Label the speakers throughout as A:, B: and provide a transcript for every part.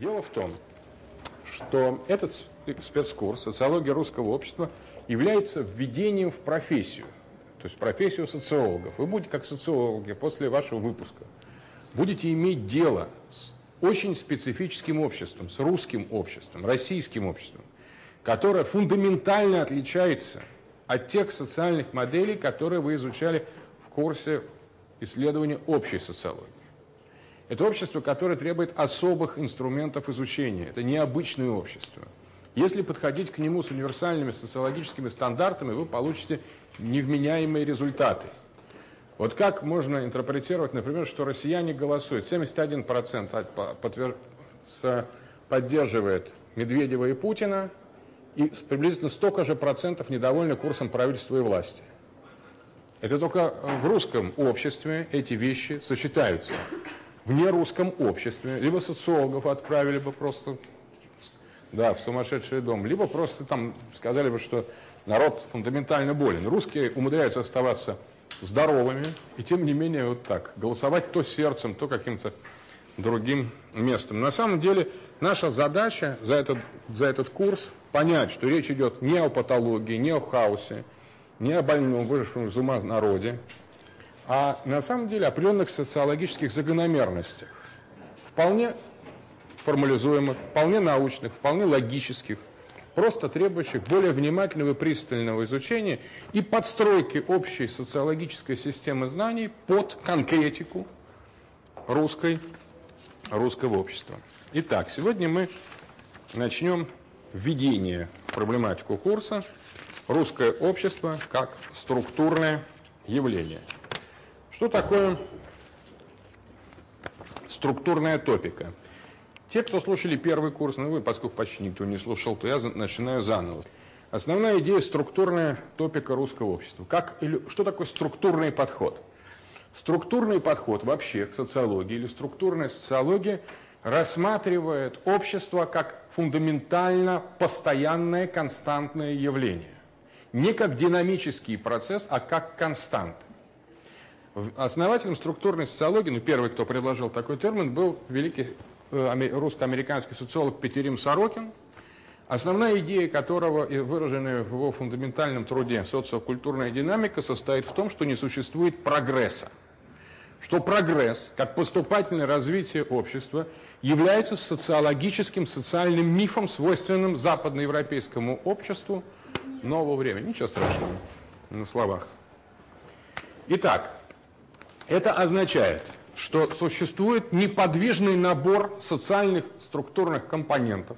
A: Дело в том, что этот спецкурс «Социология русского общества» является введением в профессию, то есть профессию социологов. Вы будете, как социологи, после вашего выпуска, будете иметь дело с очень специфическим обществом, с русским обществом, российским обществом, которое фундаментально отличается от тех социальных моделей, которые вы изучали в курсе исследования общей социологии. Это общество, которое требует особых инструментов изучения. Это необычное общество. Если подходить к нему с универсальными социологическими стандартами, вы получите невменяемые результаты. Вот как можно интерпретировать, например, что россияне голосуют, 71% поддерживает Медведева и Путина, и приблизительно столько же процентов недовольны курсом правительства и власти. Это только в русском обществе эти вещи сочетаются. В нерусском обществе. Либо социологов отправили бы просто да, в сумасшедший дом, либо просто там сказали бы, что народ фундаментально болен. Русские умудряются оставаться здоровыми, и тем не менее вот так, голосовать то сердцем, то каким-то другим местом. На самом деле наша задача за этот, за этот курс понять, что речь идет не о патологии, не о хаосе, не о больном, выжившем из ума народе, а на самом деле определенных социологических закономерностях, вполне формализуемых, вполне научных, вполне логических, просто требующих более внимательного и пристального изучения и подстройки общей социологической системы знаний под конкретику русской, русского общества. Итак, сегодня мы начнем введение в проблематику курса «Русское общество как структурное явление». Что такое структурная топика? Те, кто слушали первый курс, ну вы, поскольку почти никто не слушал, то я начинаю заново. Основная идея – структурная топика русского общества. Как, или, что такое структурный подход? Структурный подход вообще к социологии или структурная социология рассматривает общество как фундаментально постоянное константное явление. Не как динамический процесс, а как констант. Основателем структурной социологии, ну первый, кто предложил такой термин, был великий э, русско-американский социолог Петерим Сорокин, основная идея которого, выраженная в его фундаментальном труде «Социокультурная динамика», состоит в том, что не существует прогресса. Что прогресс, как поступательное развитие общества, является социологическим, социальным мифом, свойственным западноевропейскому обществу нового времени. Ничего страшного на словах. Итак, это означает, что существует неподвижный набор социальных структурных компонентов.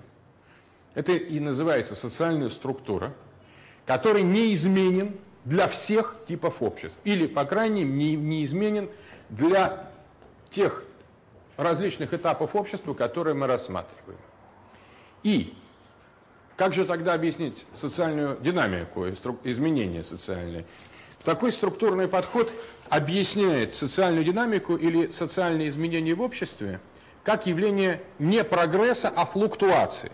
A: Это и называется социальная структура, который неизменен для всех типов обществ. Или, по крайней мере, неизменен для тех различных этапов общества, которые мы рассматриваем. И как же тогда объяснить социальную динамику, изменения социальные? Такой структурный подход объясняет социальную динамику или социальные изменения в обществе как явление не прогресса, а флуктуации.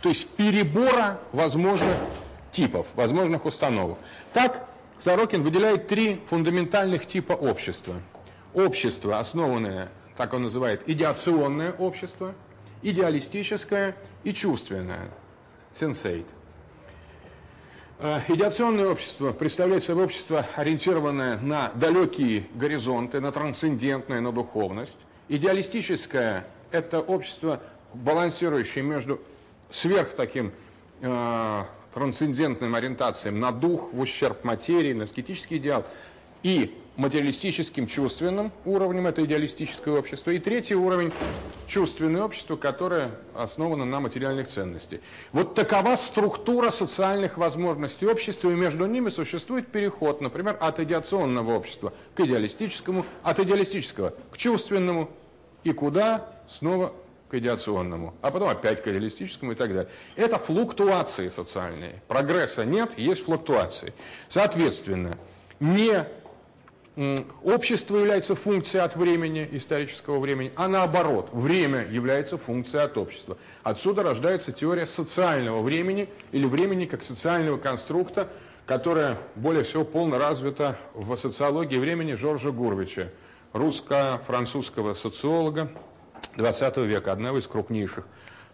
A: То есть перебора возможных типов, возможных установок. Так Сорокин выделяет три фундаментальных типа общества. Общество, основанное так он называет, идеационное общество, идеалистическое и чувственное, сенсейт. Э, идеационное общество представляет собой общество, ориентированное на далекие горизонты, на трансцендентное, на духовность. Идеалистическое – это общество, балансирующее между сверх таким э, трансцендентным ориентациям на дух, в ущерб материи, на аскетический идеал, и материалистическим чувственным уровнем, это идеалистическое общество, и третий уровень – чувственное общество, которое основано на материальных ценностях. Вот такова структура социальных возможностей общества, и между ними существует переход, например, от идеационного общества к идеалистическому, от идеалистического к чувственному, и куда? Снова к идеационному, а потом опять к идеалистическому и так далее. Это флуктуации социальные. Прогресса нет, есть флуктуации. Соответственно, не общество является функцией от времени, исторического времени, а наоборот, время является функцией от общества. Отсюда рождается теория социального времени или времени как социального конструкта, которая более всего полно развита в социологии времени Жоржа Гурвича, русско-французского социолога, 20 века, одного из крупнейших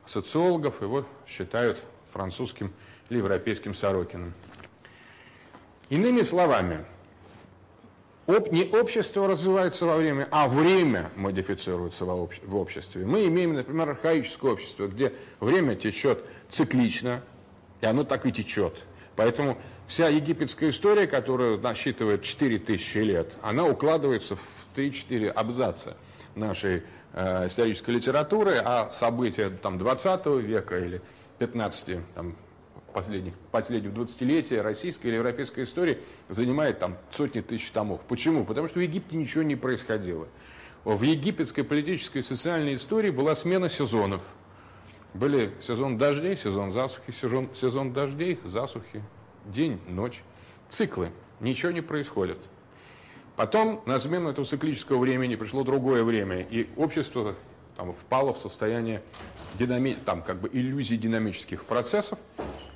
A: социологов, его считают французским или европейским Сорокиным. Иными словами, об, не общество развивается во время, а время модифицируется в, обще, в обществе. Мы имеем, например, архаическое общество, где время течет циклично, и оно так и течет. Поэтому вся египетская история, которая насчитывает 4000 лет, она укладывается в 3-4 абзаца нашей э, исторической литературы, а события там, 20 века или 15 там, последних, последних 20-летия российской или европейской истории занимает там сотни тысяч томов. Почему? Потому что в Египте ничего не происходило. В египетской политической и социальной истории была смена сезонов. Были сезон дождей, сезон засухи, сезон, сезон дождей, засухи, день, ночь. Циклы. Ничего не происходит. Потом на смену этого циклического времени пришло другое время, и общество там, впало в состояние динами... там, как бы иллюзий динамических процессов.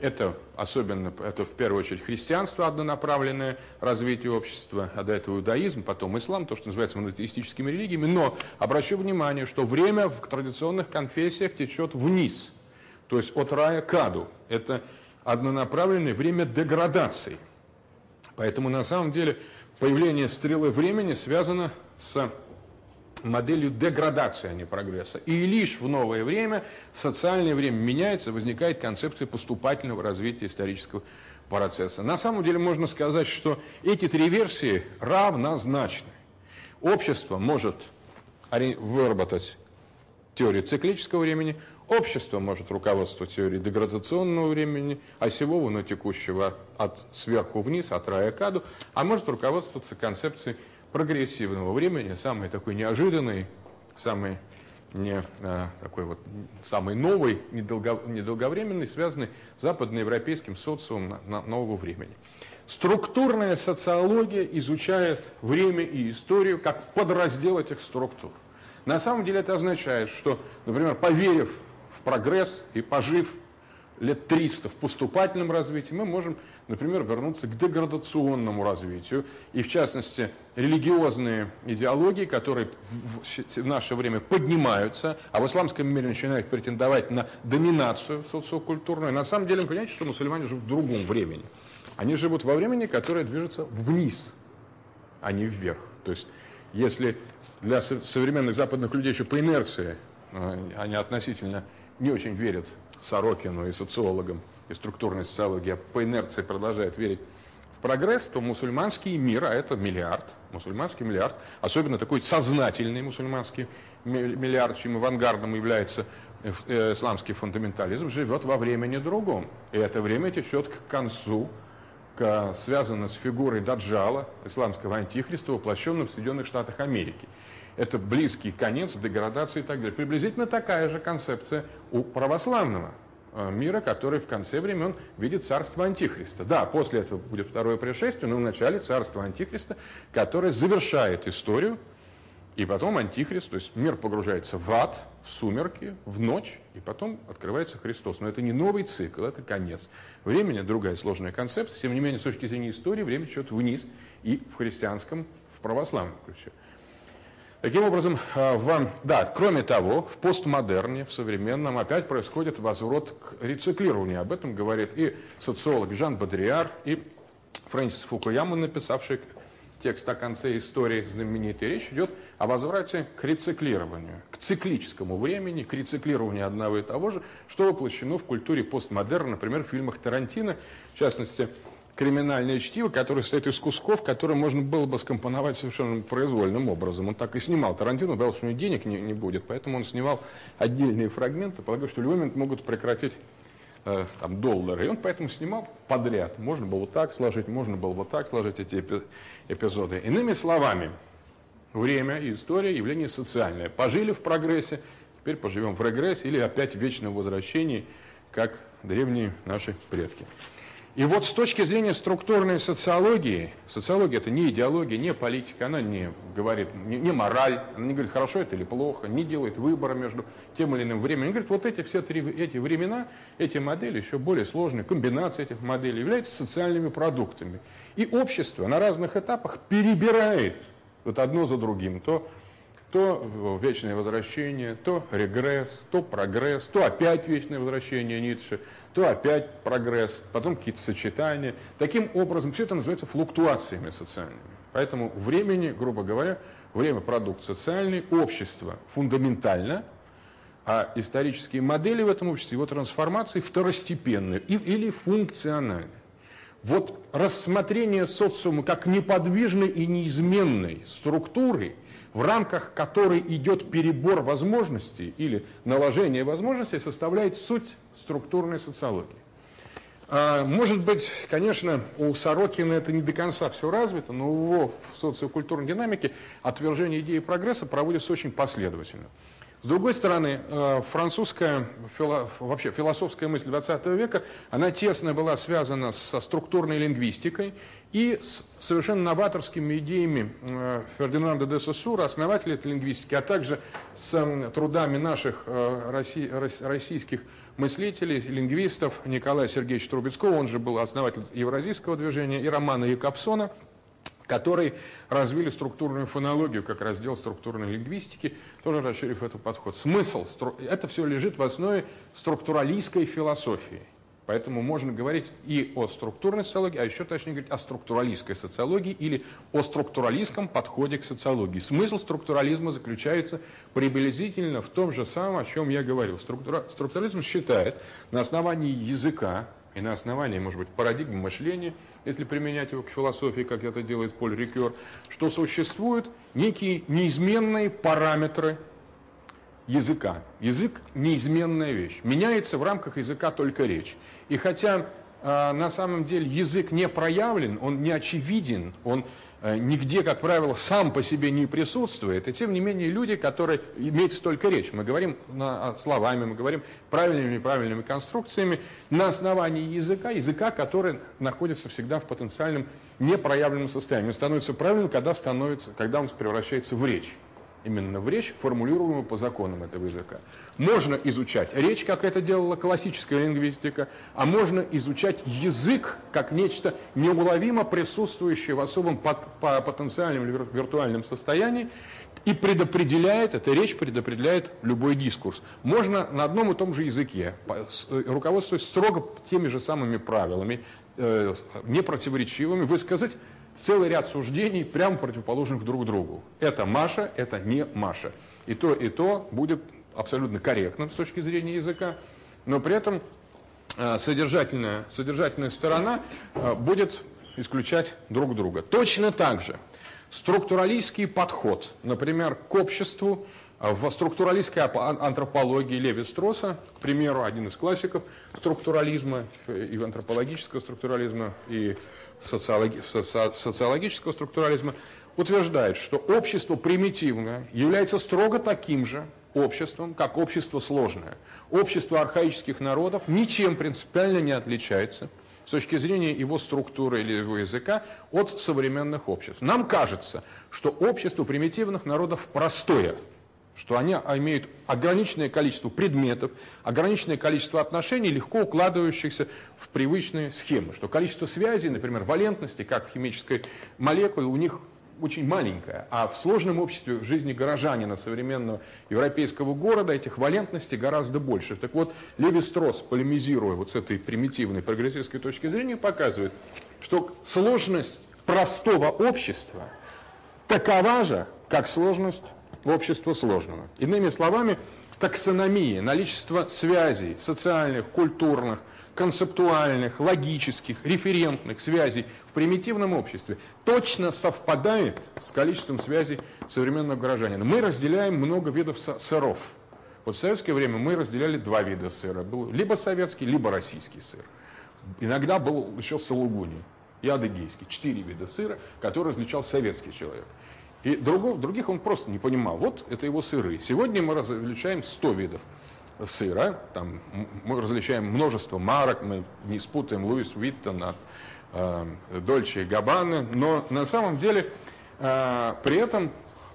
A: Это особенно, это в первую очередь христианство однонаправленное развитие общества, а до этого иудаизм, потом ислам, то, что называется монотеистическими религиями. Но обращу внимание, что время в традиционных конфессиях течет вниз, то есть от рая к аду. Это однонаправленное время деградации. Поэтому на самом деле появление стрелы времени связано с моделью деградации, а не прогресса. И лишь в новое время социальное время меняется, возникает концепция поступательного развития исторического процесса. На самом деле можно сказать, что эти три версии равнозначны. Общество может выработать теорию циклического времени, общество может руководствовать теорией деградационного времени, осевого, но текущего от сверху вниз, от рая к а может руководствоваться концепцией прогрессивного времени, самый такой неожиданный, самый не а, такой вот самый новый, недолго, недолговременный, связанный с западноевропейским социумом на, на нового времени. Структурная социология изучает время и историю как подраздел этих структур. На самом деле это означает, что, например, поверив в прогресс и пожив лет 300 в поступательном развитии, мы можем например, вернуться к деградационному развитию, и в частности религиозные идеологии, которые в наше время поднимаются, а в исламском мире начинают претендовать на доминацию социокультурную. На самом деле, понимаете, что мусульмане живут в другом времени. Они живут во времени, которое движется вниз, а не вверх. То есть, если для современных западных людей еще по инерции э, они относительно не очень верят Сорокину и социологам, и структурной социологии, а по инерции продолжает верить в прогресс, то мусульманский мир, а это миллиард, мусульманский миллиард, особенно такой сознательный мусульманский миллиард, чем авангардом является э, исламский фундаментализм, живет во времени другом. И это время течет к концу, к, связано с фигурой Даджала, исламского антихриста, воплощенным в Соединенных Штатах Америки. Это близкий конец деградации и так далее. Приблизительно такая же концепция у православного Э, мира, который в конце времен видит царство Антихриста. Да, после этого будет второе пришествие, но вначале царство Антихриста, которое завершает историю, и потом Антихрист, то есть мир погружается в ад, в сумерки, в ночь, и потом открывается Христос. Но это не новый цикл, это конец. Времени другая сложная концепция, тем не менее, с точки зрения истории, время течет вниз и в христианском, в православном ключе. Таким образом, а, в, да, кроме того, в постмодерне, в современном, опять происходит возврат к рециклированию. Об этом говорит и социолог Жан Бодриар, и Фрэнсис Фукуяма, написавший текст о конце истории знаменитый. Речь идет о возврате к рециклированию, к циклическому времени, к рециклированию одного и того же, что воплощено в культуре постмодерна, например, в фильмах Тарантино, в частности, криминальное чтиво, которое состоит из кусков, которые можно было бы скомпоновать совершенно произвольным образом. Он так и снимал. Тарантино боялся, что у него денег не, не будет, поэтому он снимал отдельные фрагменты, полагая, что в любой момент могут прекратить э, там, доллары. И он поэтому снимал подряд. Можно было вот так сложить, можно было вот так сложить эти эпизоды. Иными словами, время и история явление социальное. Пожили в прогрессе, теперь поживем в регрессе или опять в вечном возвращении, как древние наши предки. И вот с точки зрения структурной социологии, социология это не идеология, не политика, она не говорит, не, не мораль, она не говорит, хорошо это или плохо, не делает выбора между тем или иным временем. Она говорит, вот эти все три эти времена, эти модели, еще более сложные, комбинация этих моделей являются социальными продуктами. И общество на разных этапах перебирает вот одно за другим, то то вечное возвращение, то регресс, то прогресс, то опять вечное возвращение Ницше, то опять прогресс, потом какие-то сочетания. Таким образом, все это называется флуктуациями социальными. Поэтому времени, грубо говоря, время продукт социальный, общество фундаментально, а исторические модели в этом обществе, его трансформации второстепенные или функциональные. Вот рассмотрение социума как неподвижной и неизменной структуры, в рамках которой идет перебор возможностей или наложение возможностей, составляет суть структурной социологии. А, может быть, конечно, у Сорокина это не до конца все развито, но его в социокультурной динамике отвержение идеи прогресса проводится очень последовательно. С другой стороны, э, французская, вообще философская мысль 20 века, она тесно была связана со структурной лингвистикой и с совершенно новаторскими идеями э, Фердинанда де Сосура, основателя этой лингвистики, а также с трудами наших э, российских мыслителей, лингвистов Николая Сергеевича Трубецкого, он же был основатель евразийского движения, и Романа Якобсона – которые развили структурную фонологию как раздел структурной лингвистики, тоже расширив этот подход. Смысл, это все лежит в основе структуралистской философии. Поэтому можно говорить и о структурной социологии, а еще точнее говорить о структуралистской социологии или о структуралистском подходе к социологии. Смысл структурализма заключается приблизительно в том же самом, о чем я говорил. Структура, структурализм считает на основании языка, и на основании, может быть, парадигмы мышления, если применять его к философии, как это делает Поль Рикер, что существуют некие неизменные параметры языка. Язык – неизменная вещь. Меняется в рамках языка только речь. И хотя э, на самом деле язык не проявлен, он не очевиден, он Э, нигде, как правило, сам по себе не присутствует, и тем не менее люди, которые имеют столько речь, мы говорим на, словами, мы говорим правильными и неправильными конструкциями на основании языка, языка, который находится всегда в потенциальном непроявленном состоянии. Он становится правильным, когда, становится, когда он превращается в речь именно в речь, формулируемую по законам этого языка. Можно изучать речь, как это делала классическая лингвистика, а можно изучать язык как нечто неуловимо присутствующее в особом потенциальном или виртуальном состоянии, и предопределяет, эта речь предопределяет любой дискурс. Можно на одном и том же языке, э, руководствуясь строго теми же самыми правилами, э, непротиворечивыми, высказать целый ряд суждений, прямо противоположных друг другу. Это Маша, это не Маша. И то, и то будет абсолютно корректным с точки зрения языка, но при этом э, содержательная, содержательная сторона э, будет исключать друг друга. Точно так же структуралистский подход, например, к обществу, э, в структуралистской антропологии Леви Стросса, к примеру, один из классиков структурализма и антропологического структурализма, и социологи, социологического структурализма утверждает, что общество примитивное является строго таким же обществом, как общество сложное. Общество архаических народов ничем принципиально не отличается с точки зрения его структуры или его языка от современных обществ. Нам кажется, что общество примитивных народов простое – что они имеют ограниченное количество предметов, ограниченное количество отношений, легко укладывающихся в привычные схемы, что количество связей, например, валентности, как в химической молекуле, у них очень маленькое, а в сложном обществе в жизни горожанина современного европейского города этих валентностей гораздо больше. Так вот, Леви Стросс, полемизируя вот с этой примитивной прогрессивской точки зрения, показывает, что сложность простого общества такова же, как сложность общества сложного. Иными словами, таксономия, наличество связей социальных, культурных, концептуальных, логических, референтных связей в примитивном обществе точно совпадает с количеством связей современного гражданина. Мы разделяем много видов сыров. Вот в советское время мы разделяли два вида сыра. Был либо советский, либо российский сыр. Иногда был еще сулугуни и адыгейский. Четыре вида сыра, которые различал советский человек. И другого, других он просто не понимал. Вот это его сыры. Сегодня мы различаем 100 видов сыра. Там мы различаем множество марок, мы не спутаем Луис Уиттон от э, Дольче и Габбаны. Но на самом деле э, при этом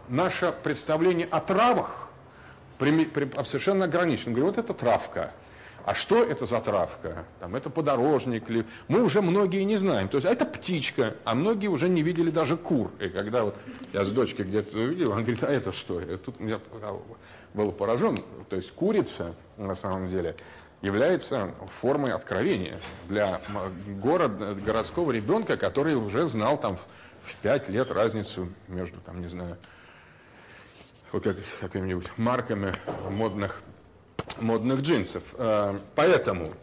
A: наше представление о травах при, при, совершенно ограничено. Говорю, вот это травка. А что это за травка? Там, это подорожник ли? Мы уже многие не знаем. То есть, а это птичка, а многие уже не видели даже кур. И когда вот я с дочкой где-то увидел, он говорит, а это что? И тут я был поражен. То есть курица, на самом деле, является формой откровения для город, городского ребенка, который уже знал там в пять лет разницу между, там, не знаю, вот как, какими-нибудь марками модных модных джинсов. Э, поэтому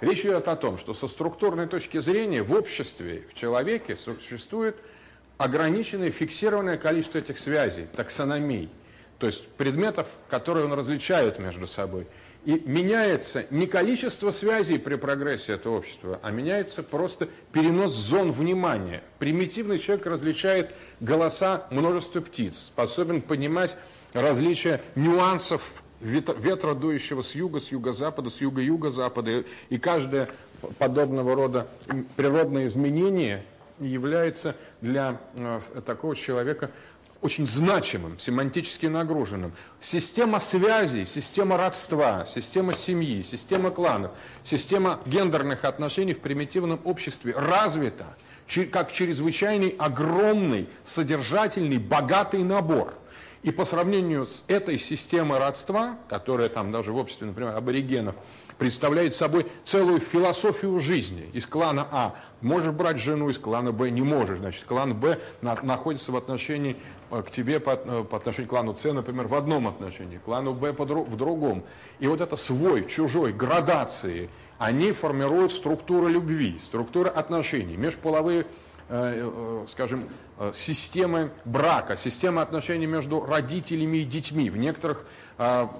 A: речь идет о том, что со структурной точки зрения в обществе, в человеке существует ограниченное фиксированное количество этих связей, таксономий, то есть предметов, которые он различает между собой. И меняется не количество связей при прогрессе этого общества, а меняется просто перенос зон внимания. Примитивный человек различает голоса множества птиц, способен понимать различия нюансов ветра, дующего с юга, с юго-запада, с юга-юго-запада. И каждое подобного рода природное изменение является для э, такого человека очень значимым, семантически нагруженным. Система связей, система родства, система семьи, система кланов, система гендерных отношений в примитивном обществе развита как чрезвычайный огромный, содержательный, богатый набор – и по сравнению с этой системой родства, которая там даже в обществе, например, аборигенов, представляет собой целую философию жизни. Из клана А можешь брать жену, из клана Б не можешь. Значит, клан Б на, находится в отношении э, к тебе по, э, по отношению к клану С, например, в одном отношении, клану Б в другом. И вот это свой, чужой, градации, они формируют структуру любви, структуру отношений, межполовые э, скажем, э, системы брака, системы отношений между родителями и детьми. В некоторых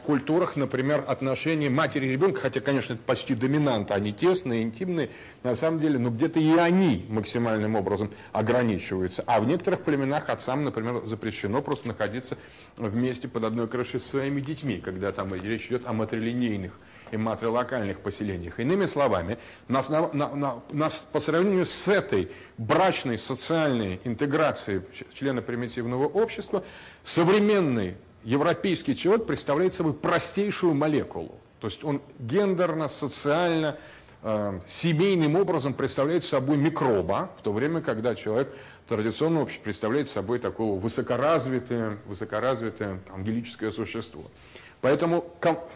A: культурах, например, отношения матери и ребенка, хотя, конечно, это почти доминант, они тесные, интимные, на самом деле, но где-то и они максимальным образом ограничиваются. А в некоторых племенах отцам, например, запрещено просто находиться вместе под одной крышей с своими детьми, когда там речь идет о матрилинейных и матрилокальных поселениях. Иными словами, нас, на, на, нас по сравнению с этой брачной социальной интеграцией члена примитивного общества, современный европейский человек представляет собой простейшую молекулу. То есть он гендерно, социально, э, семейным образом представляет собой микроба, в то время, когда человек традиционно представляет собой такого высокоразвитое, высокоразвитое ангелическое существо. Поэтому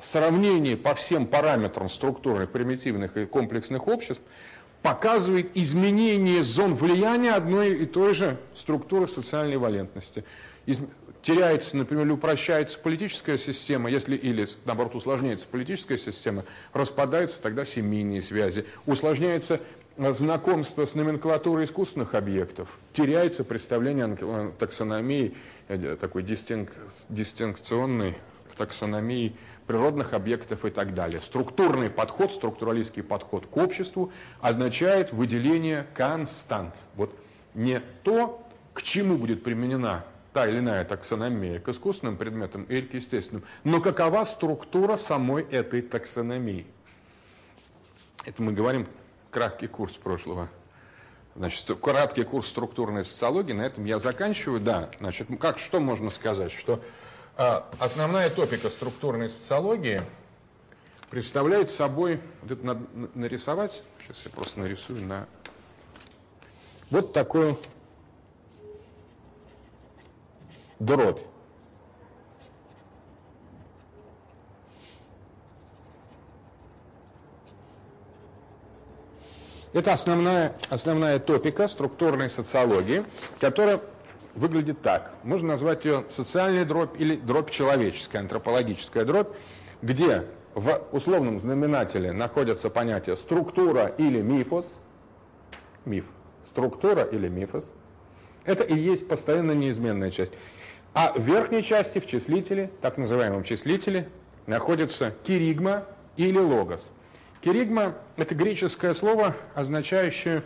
A: сравнение по всем параметрам структурных, примитивных и комплексных обществ показывает изменение зон влияния одной и той же структуры социальной валентности. Теряется, например, или упрощается политическая система, если или, наоборот, усложняется политическая система, распадаются тогда семейные связи, усложняется э, знакомство с номенклатурой искусственных объектов, теряется представление о таксономии, э, такой дистинк, дистинкционной таксономии природных объектов и так далее. Структурный подход, структуралистский подход к обществу означает выделение констант. Вот не то, к чему будет применена та или иная таксономия, к искусственным предметам или к естественным, но какова структура самой этой таксономии. Это мы говорим краткий курс прошлого. Значит, краткий курс структурной социологии, на этом я заканчиваю. Да, значит, как, что можно сказать? Что основная топика структурной социологии представляет собой, вот это надо нарисовать, сейчас я просто нарисую на вот такую дробь. Это основная, основная топика структурной социологии, которая выглядит так. Можно назвать ее социальная дробь или дробь человеческая, антропологическая дробь, где в условном знаменателе находятся понятия структура или мифос, миф, структура или мифос. Это и есть постоянно неизменная часть. А в верхней части, в числителе, так называемом числителе, находится киригма или логос. Киригма – это греческое слово, означающее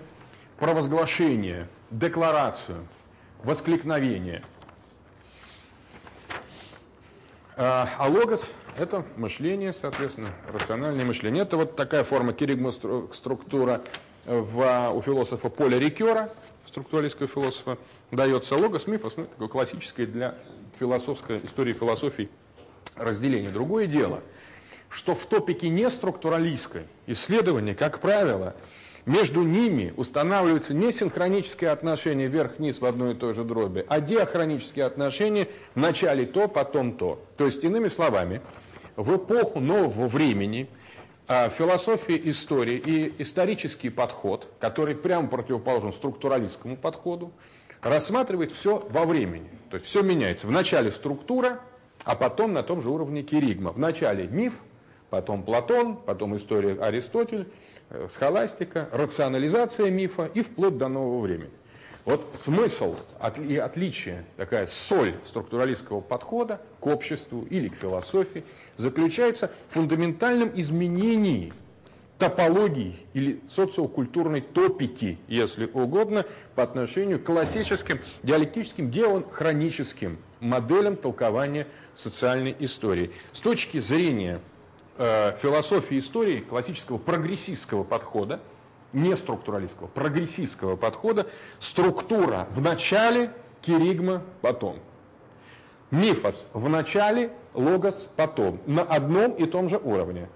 A: провозглашение, декларацию, воскликновение. А, а логос – это мышление, соответственно, рациональное мышление. Это вот такая форма киригма-структура в, у философа Поля Рикера, структуралистского философа, дается логос, мифос, ну, такое классическое для философской истории философии разделение. Другое дело, что в топике неструктуралистской исследования, как правило, между ними устанавливается не синхроническое отношение вверх-вниз в одной и той же дроби, а диахронические отношения в начале то, потом то. То есть, иными словами, в эпоху нового времени а, философия истории и исторический подход, который прямо противоположен структуралистскому подходу, рассматривает все во времени. То есть все меняется. Вначале структура, а потом на том же уровне киригма. Вначале миф, потом Платон, потом история Аристотель, схоластика, рационализация мифа и вплоть до нового времени. Вот смысл и отличие, такая соль структуралистского подхода к обществу или к философии заключается в фундаментальном изменении топологии или социокультурной топики, если угодно, по отношению к классическим диалектическим диахроническим моделям толкования социальной истории. С точки зрения э, философии истории классического прогрессистского подхода, не структуралистского, прогрессистского подхода, структура в начале, киригма потом. Мифос в начале, логос потом, на одном и том же уровне.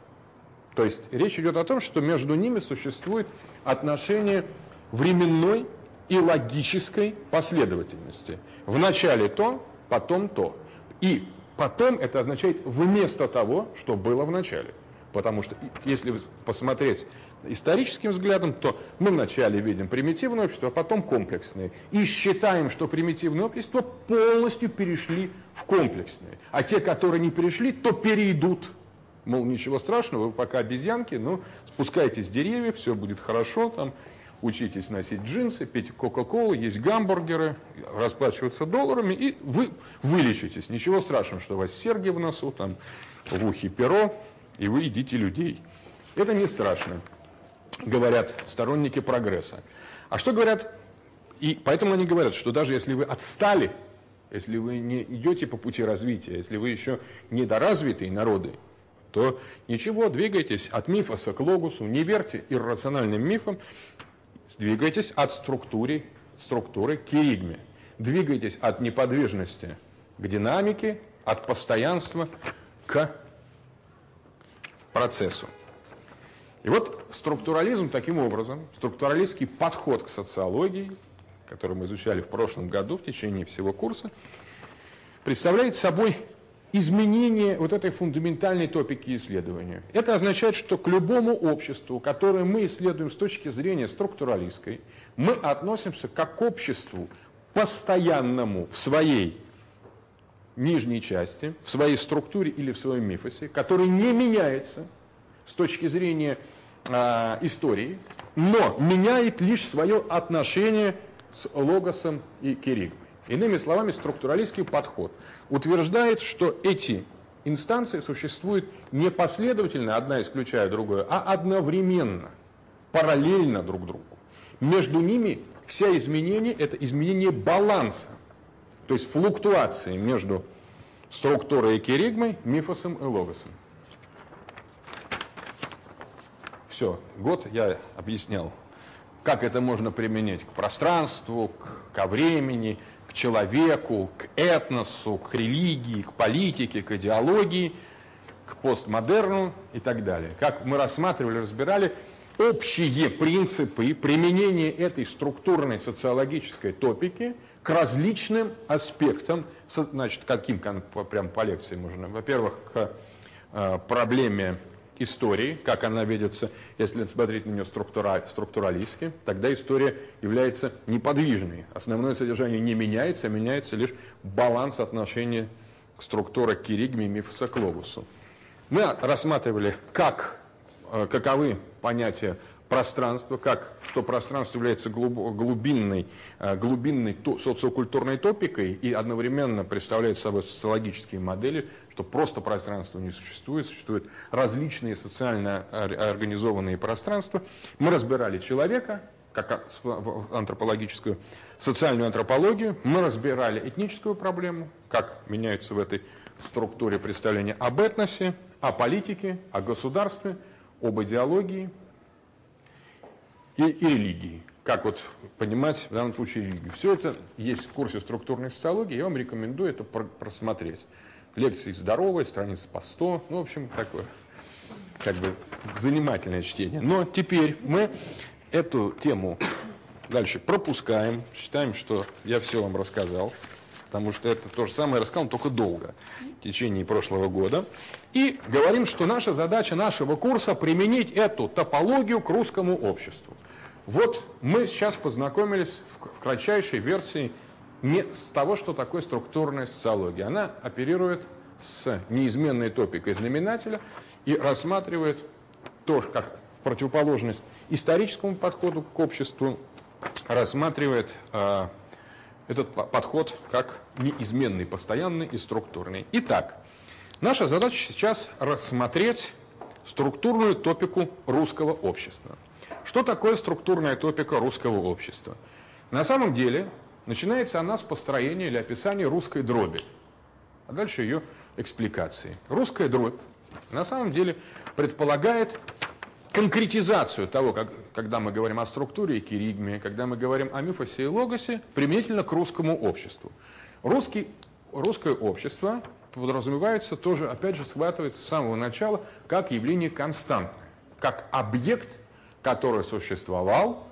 A: То есть речь идет о том, что между ними существует отношение временной и логической последовательности. В начале то, потом то. И Потом это означает вместо того, что было в начале. Потому что если посмотреть историческим взглядом, то мы вначале видим примитивное общество, а потом комплексное. И считаем, что примитивное общество полностью перешли в комплексное. А те, которые не перешли, то перейдут. Мол, ничего страшного, вы пока обезьянки, но спускайтесь с деревьев, все будет хорошо, там, учитесь носить джинсы, пить кока-колу, есть гамбургеры, расплачиваться долларами, и вы вылечитесь. Ничего страшного, что у вас серги в носу, там, в ухе перо, и вы едите людей. Это не страшно, говорят сторонники прогресса. А что говорят, и поэтому они говорят, что даже если вы отстали, если вы не идете по пути развития, если вы еще недоразвитые народы, то ничего, двигайтесь от мифоса к логусу, не верьте иррациональным мифам, Двигайтесь от структуры, структуры к керигме. Двигайтесь от неподвижности к динамике, от постоянства к процессу. И вот структурализм таким образом, структуралистский подход к социологии, который мы изучали в прошлом году в течение всего курса, представляет собой изменение вот этой фундаментальной топики исследования. Это означает, что к любому обществу, которое мы исследуем с точки зрения структуралистской, мы относимся как к обществу постоянному в своей нижней части, в своей структуре или в своем мифосе, который не меняется с точки зрения э, истории, но меняет лишь свое отношение с логосом и керигмой. Иными словами, структуралистский подход утверждает, что эти инстанции существуют не последовательно, одна исключая другую, а одновременно, параллельно друг другу. Между ними все изменения – это изменение баланса, то есть флуктуации между структурой и керигмой, мифосом и логосом. Все, год я объяснял, как это можно применять к пространству, к, ко времени, к человеку, к этносу, к религии, к политике, к идеологии, к постмодерну и так далее. Как мы рассматривали, разбирали общие принципы применения этой структурной социологической топики к различным аспектам, значит, каким прям по лекции можно, во-первых, к э, проблеме истории, как она видится, если смотреть на нее структура, структуралистски, тогда история является неподвижной. Основное содержание не меняется, а меняется лишь баланс отношения к киригме и мифоса к логусу. Мы рассматривали, как, э, каковы понятия пространства, как, что пространство является глубинной, э, глубинной социокультурной топикой и одновременно представляет собой социологические модели, что просто пространство не существует, существуют различные социально организованные пространства. Мы разбирали человека, как антропологическую, социальную антропологию, мы разбирали этническую проблему, как меняются в этой структуре представления об этносе, о политике, о государстве, об идеологии и, и религии. Как вот понимать в данном случае религию. Все это есть в курсе структурной социологии, я вам рекомендую это просмотреть лекции здоровые, страниц по 100, ну, в общем, такое как бы занимательное чтение. Но теперь мы эту тему дальше пропускаем, считаем, что я все вам рассказал, потому что это то же самое рассказал, только долго, в течение прошлого года. И говорим, что наша задача нашего курса применить эту топологию к русскому обществу. Вот мы сейчас познакомились в кратчайшей версии не с того, что такое структурная социология. Она оперирует с неизменной топикой знаменателя и рассматривает то, как противоположность историческому подходу к обществу, рассматривает э, этот подход как неизменный, постоянный и структурный. Итак, наша задача сейчас рассмотреть структурную топику русского общества. Что такое структурная топика русского общества? На самом деле, начинается она с построения или описания русской дроби, а дальше ее экспликации. Русская дробь на самом деле предполагает конкретизацию того, как, когда мы говорим о структуре и киригме, когда мы говорим о мифосе и логосе, применительно к русскому обществу. Русский, русское общество подразумевается тоже, опять же, схватывается с самого начала как явление константное, как объект, который существовал,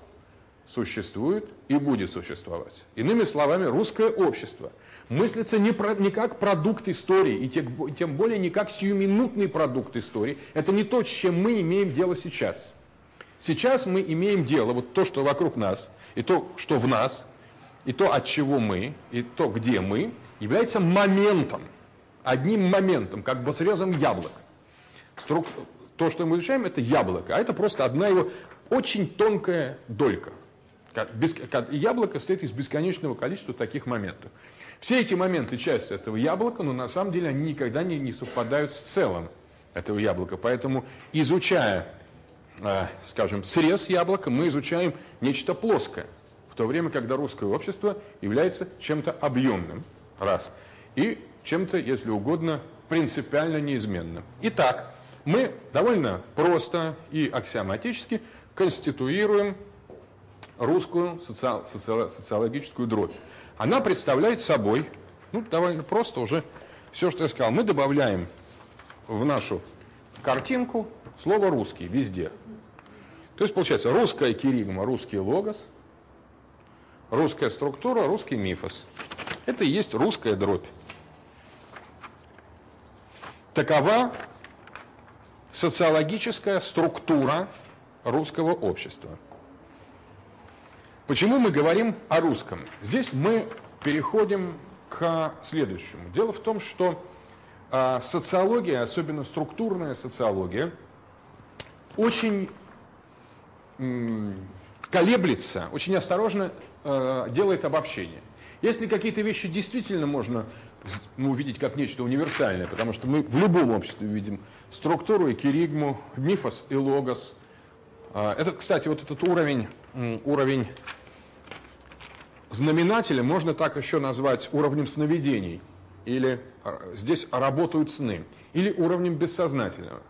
A: существует и будет существовать. Иными словами, русское общество мыслится не, про, не как продукт истории, и тем, тем более не как сиюминутный продукт истории. Это не то, с чем мы имеем дело сейчас. Сейчас мы имеем дело, вот то, что вокруг нас, и то, что в нас, и то, от чего мы, и то, где мы, является моментом, одним моментом, как бы срезом яблок. Струк... То, что мы изучаем, это яблоко, а это просто одна его очень тонкая долька. Яблоко состоит из бесконечного количества таких моментов. Все эти моменты часть этого яблока, но на самом деле они никогда не, не совпадают с целым этого яблока. Поэтому, изучая, э, скажем, срез яблока, мы изучаем нечто плоское, в то время, когда русское общество является чем-то объемным, раз, и чем-то, если угодно, принципиально неизменным. Итак, мы довольно просто и аксиоматически конституируем русскую социал, социал, социологическую дробь. Она представляет собой, ну, довольно просто уже все, что я сказал. Мы добавляем в нашу картинку слово «русский» везде. То есть, получается, русская киригма, русский логос, русская структура, русский мифос. Это и есть русская дробь. Такова социологическая структура русского общества. Почему мы говорим о русском? Здесь мы переходим к следующему. Дело в том, что э, социология, особенно структурная социология, очень колеблется, очень осторожно э, делает обобщение. Если какие-то вещи действительно можно ну, увидеть как нечто универсальное, потому что мы в любом обществе видим структуру и киригму, мифос и логос. Это, кстати, вот этот уровень, уровень Знаменателем можно так еще назвать уровнем сновидений, или э, здесь работают сны, или уровнем бессознательного.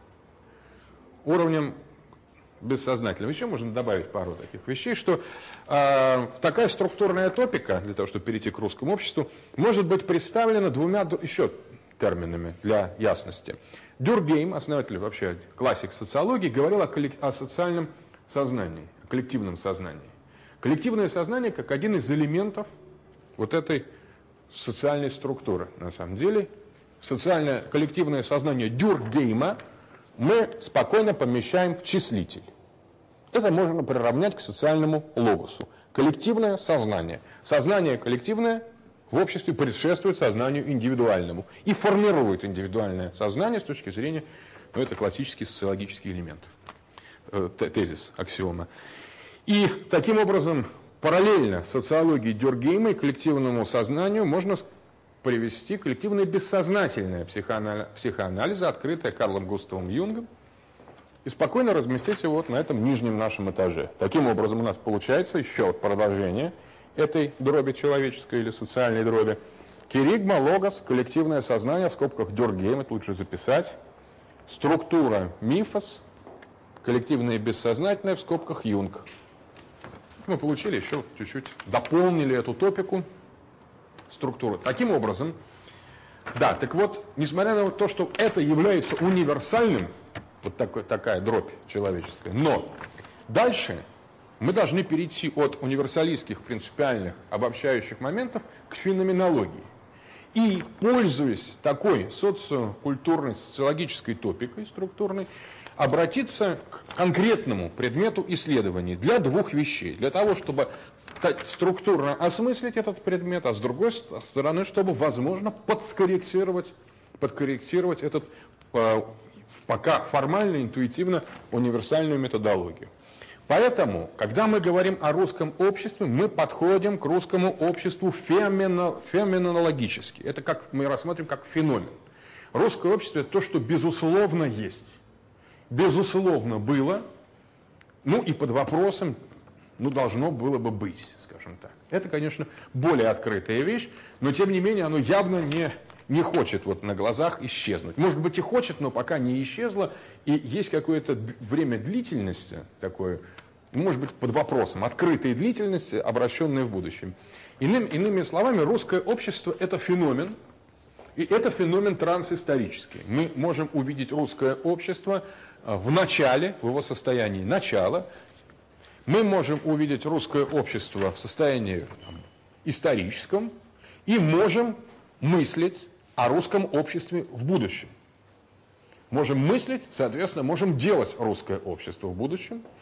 A: Уровнем бессознательного. Еще можно добавить пару таких вещей, что э, такая структурная топика, для того, чтобы перейти к русскому обществу, может быть представлена двумя еще терминами для ясности. Дюргейм, основатель вообще классик социологии, говорил о, о социальном сознании, о коллективном сознании. Коллективное сознание как один из элементов вот этой социальной структуры. На самом деле, социальное коллективное сознание Дюргейма мы спокойно помещаем в числитель. Это можно приравнять к социальному логосу. Коллективное сознание. Сознание коллективное в обществе предшествует сознанию индивидуальному и формирует индивидуальное сознание с точки зрения, ну, это классический социологический элемент, э, тезис, аксиома. И таким образом, параллельно социологии Дюргейма и коллективному сознанию можно привести коллективное бессознательное психоанализа, открытое Карлом Густавом Юнгом, и спокойно разместить его вот на этом нижнем нашем этаже. Таким образом, у нас получается еще продолжение этой дроби человеческой или социальной дроби. Киригма, логос, коллективное сознание, в скобках Дюргейм, это лучше записать. Структура мифос, коллективное бессознательное, в скобках Юнг мы получили еще чуть-чуть, дополнили эту топику, структуру. Таким образом, да, так вот, несмотря на то, что это является универсальным, Вот такой, такая дробь человеческая. Но дальше мы должны перейти от универсалистских, принципиальных, обобщающих моментов к феноменологии. И, пользуясь такой социокультурной, социологической топикой структурной, обратиться к конкретному предмету исследований для двух вещей. Для того, чтобы структурно осмыслить этот предмет, а с другой стороны, чтобы, возможно, подкорректировать, подкорректировать этот э, пока формально, интуитивно универсальную методологию. Поэтому, когда мы говорим о русском обществе, мы подходим к русскому обществу фемино, феноменологически. Это как мы рассмотрим как феномен. Русское общество – это то, что безусловно есть. Безусловно было, ну и под вопросом, ну должно было бы быть, скажем так. Это, конечно, более открытая вещь, но тем не менее оно явно не, не хочет вот на глазах исчезнуть. Может быть и хочет, но пока не исчезло, и есть какое-то время длительности такое, может быть, под вопросом, открытой длительности, обращенной в будущем. Иным, иными словами, русское общество – это феномен, и это феномен трансисторический. Мы можем увидеть русское общество в начале, в его состоянии начала. Мы можем увидеть русское общество в состоянии там, историческом и можем мыслить о русском обществе в будущем. Можем мыслить, соответственно, можем делать русское общество в будущем –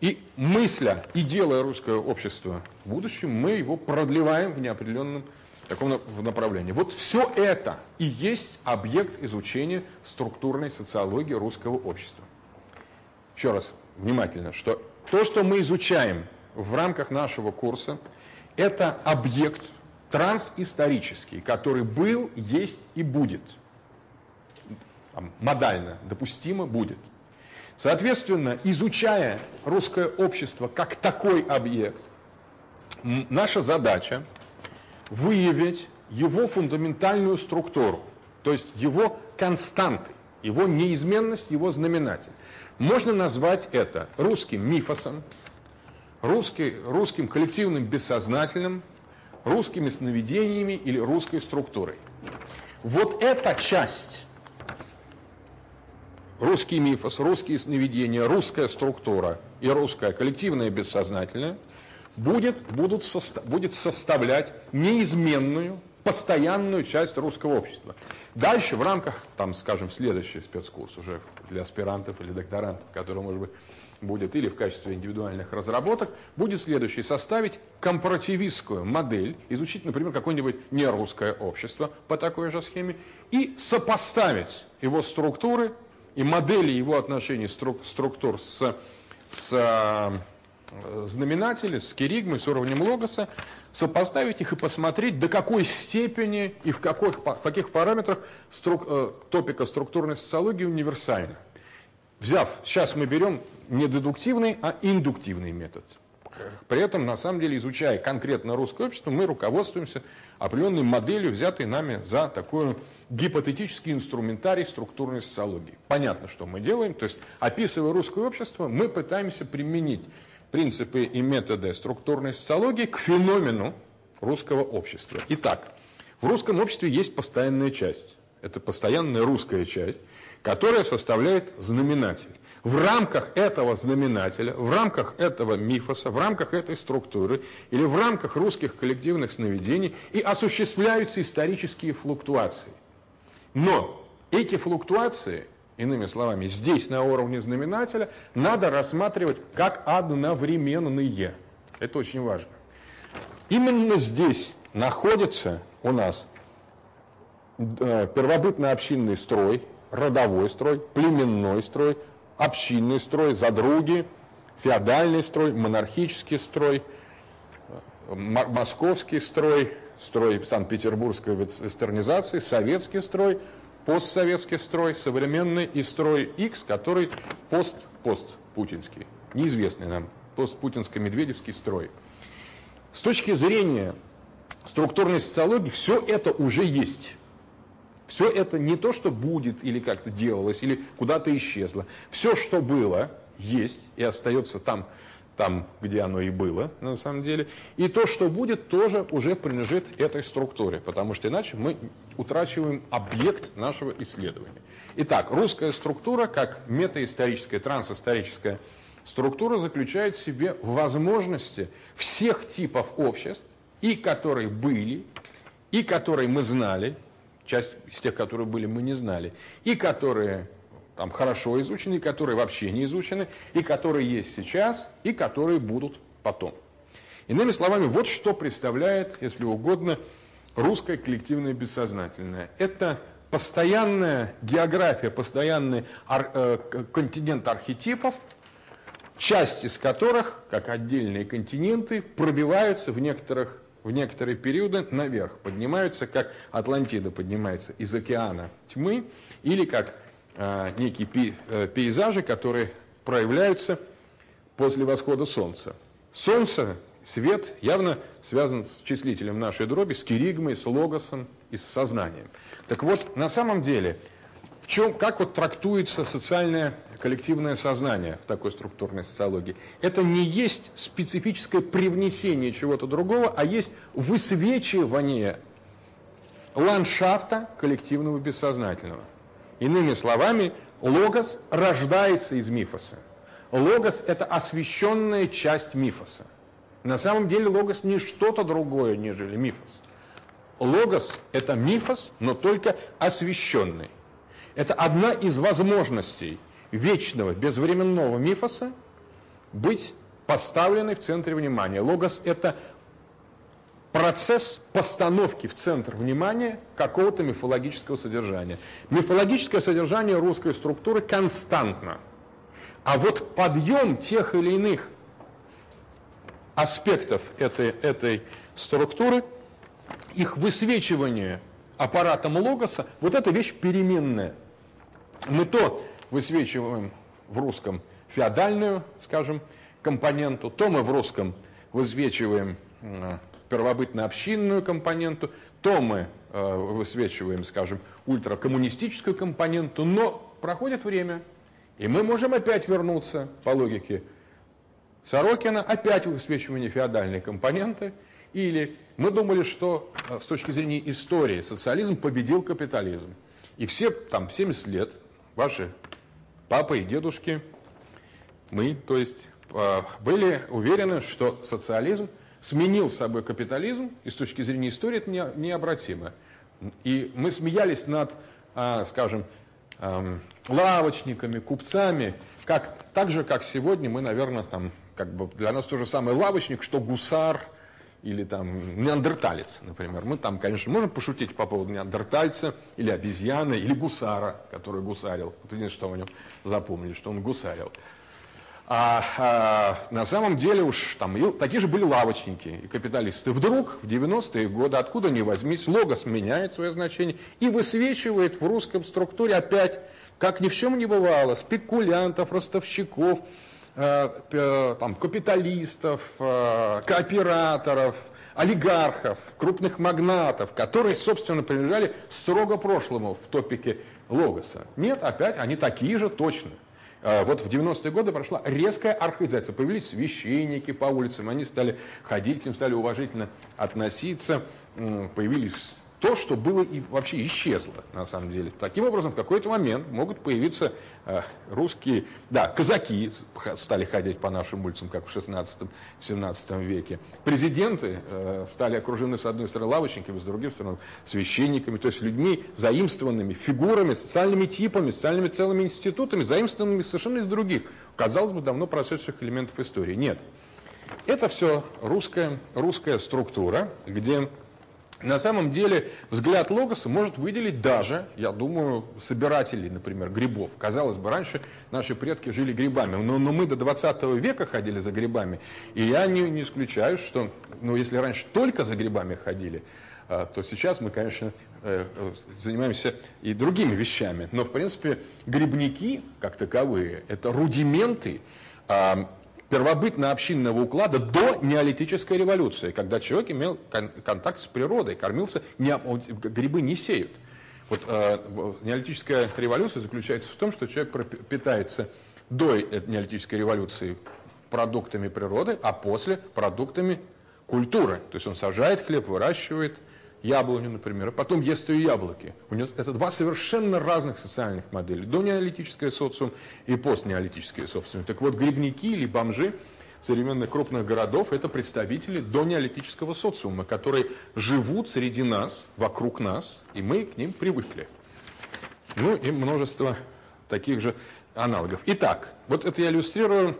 A: и мысля и делая русское общество в будущем, мы его продлеваем в неопределенном таком направлении. Вот все это и есть объект изучения структурной социологии русского общества. Еще раз, внимательно, что то, что мы изучаем в рамках нашего курса, это объект трансисторический, который был, есть и будет. модально, допустимо будет. Соответственно, изучая русское общество как такой объект, наша задача выявить его фундаментальную структуру, то есть его константы, его неизменность, его знаменатель. Можно назвать это русским мифосом, русский, русским коллективным бессознательным, русскими сновидениями или русской структурой. Вот эта часть русский мифос, русские сновидения, русская структура и русская коллективная бессознательная будет, будут состо, будет составлять неизменную, постоянную часть русского общества. Дальше в рамках, там, скажем, следующий спецкурс уже для аспирантов или докторантов, который, может быть, будет или в качестве индивидуальных разработок, будет следующий. Составить компаративистскую модель, изучить, например, какое-нибудь нерусское общество по такой же схеме и сопоставить его структуры и модели его отношений струк, структур с, с знаменателем, с керигмой, с уровнем логоса, сопоставить их и посмотреть, до какой степени и в, какой, в каких параметрах струк, э, топика структурной социологии универсальна. Взяв, сейчас мы берем не дедуктивный, а индуктивный метод. При этом, на самом деле, изучая конкретно русское общество, мы руководствуемся определенной моделью, взятой нами за такую гипотетический инструментарий структурной социологии. Понятно, что мы делаем. То есть, описывая русское общество, мы пытаемся применить принципы и методы структурной социологии к феномену русского общества. Итак, в русском обществе есть постоянная часть. Это постоянная русская часть, которая составляет знаменатель. В рамках этого знаменателя, в рамках этого мифоса, в рамках этой структуры или в рамках русских коллективных сновидений и осуществляются исторические флуктуации. Но эти флуктуации, иными словами, здесь на уровне знаменателя, надо рассматривать как одновременные. Это очень важно. Именно здесь находится у нас э, первобытно-общинный строй, родовой строй, племенной строй, общинный строй, задруги, феодальный строй, монархический строй, московский строй, строй Санкт-Петербургской вестернизации, советский строй, постсоветский строй, современный и строй X, который пост, пост-путинский, неизвестный нам, постпутинско-медведевский строй. С точки зрения структурной социологии все это уже есть. Все это не то, что будет или как-то делалось, или куда-то исчезло. Все, что было, есть и остается там, там, где оно и было, на самом деле. И то, что будет, тоже уже принадлежит этой структуре, потому что иначе мы утрачиваем объект нашего исследования. Итак, русская структура, как метаисторическая, трансисторическая структура, заключает в себе возможности всех типов обществ, и которые были, и которые мы знали, часть из тех, которые были, мы не знали, и которые там хорошо изучены, которые вообще не изучены, и которые есть сейчас, и которые будут потом. Иными словами, вот что представляет, если угодно, русское коллективное бессознательное. Это постоянная география, постоянный ар, э, континент архетипов, часть из которых, как отдельные континенты, пробиваются в некоторых в некоторые периоды наверх, поднимаются, как Атлантида поднимается из океана тьмы, или как некие пи, э, пейзажи, которые проявляются после восхода Солнца. Солнце, свет явно связан с числителем нашей дроби, с киригмой, с логосом и с сознанием. Так вот, на самом деле, в чем, как вот трактуется социальное коллективное сознание в такой структурной социологии. Это не есть специфическое привнесение чего-то другого, а есть высвечивание ландшафта коллективного бессознательного. Иными словами, логос рождается из мифоса. Логос – это освещенная часть мифоса. На самом деле логос не что-то другое, нежели мифос. Логос – это мифос, но только освещенный. Это одна из возможностей – вечного, безвременного мифоса быть поставленной в центре внимания. Логос – это процесс постановки в центр внимания какого-то мифологического содержания. Мифологическое содержание русской структуры константно. А вот подъем тех или иных аспектов этой, этой структуры, их высвечивание аппаратом логоса, вот эта вещь переменная. Мы то высвечиваем в русском феодальную, скажем, компоненту, то мы в русском высвечиваем первобытно-общинную компоненту, то мы э, высвечиваем, скажем, ультракоммунистическую компоненту, но проходит время, и мы можем опять вернуться по логике Сорокина, опять высвечивание феодальной компоненты, или мы думали, что э, с точки зрения истории социализм победил капитализм. И все там 70 лет ваши папа и дедушки, мы, то есть, а, были уверены, что социализм сменил собой капитализм, и с точки зрения истории это необратимо. И мы смеялись над, а, скажем, лавочниками, купцами, как, так же, как сегодня мы, наверное, там, как бы для нас то же самое лавочник, что гусар – или там неандерталец, например. Мы там, конечно, можем пошутить по поводу неандертальца, или обезьяны, или гусара, который гусарил. Вот единственное, что о нем запомнили, что он гусарил. А, а на самом деле уж там и, такие же были лавочники и капиталисты. Вдруг в 90-е годы, откуда ни возьмись, логос меняет свое значение и высвечивает в русском структуре опять, как ни в чем не бывало, спекулянтов, ростовщиков, Э, там, капиталистов, э, кооператоров, олигархов, крупных магнатов, которые, собственно, принадлежали строго прошлому в топике Логоса. Нет, опять они такие же точно. Э, вот в 90-е годы прошла резкая архаизация. Появились священники по улицам, они стали ходить к ним, стали уважительно относиться, появились то, что было и вообще исчезло, на самом деле. Таким образом, в какой-то момент могут появиться э, русские, да, казаки стали ходить по нашим улицам, как в 16-17 веке. Президенты э, стали окружены, с одной стороны, лавочниками, с другой стороны, священниками, то есть людьми, заимствованными фигурами, социальными типами, социальными целыми институтами, заимствованными совершенно из других, казалось бы, давно прошедших элементов истории. Нет. Это все русская, русская структура, где на самом деле взгляд Логоса может выделить даже, я думаю, собирателей, например, грибов. Казалось бы, раньше наши предки жили грибами, но, но мы до 20 века ходили за грибами. И я не, не исключаю, что ну, если раньше только за грибами ходили, а, то сейчас мы, конечно, э, э, занимаемся и другими вещами. Но, в принципе, грибники, как таковые, это рудименты а, первобытно-общинного уклада до неолитической революции, когда человек имел кон контакт с природой, кормился, не, грибы не сеют. Вот э, неолитическая революция заключается в том, что человек питается до неолитической революции продуктами природы, а после продуктами культуры. То есть он сажает хлеб, выращивает яблоню, например, а потом ест ее яблоки. У него это два совершенно разных социальных модели. Донеолитическое социум и постнеолитическое социум. Так вот, грибники или бомжи современных крупных городов – это представители донеолитического социума, которые живут среди нас, вокруг нас, и мы к ним привыкли. Ну и множество таких же аналогов. Итак, вот это я иллюстрирую,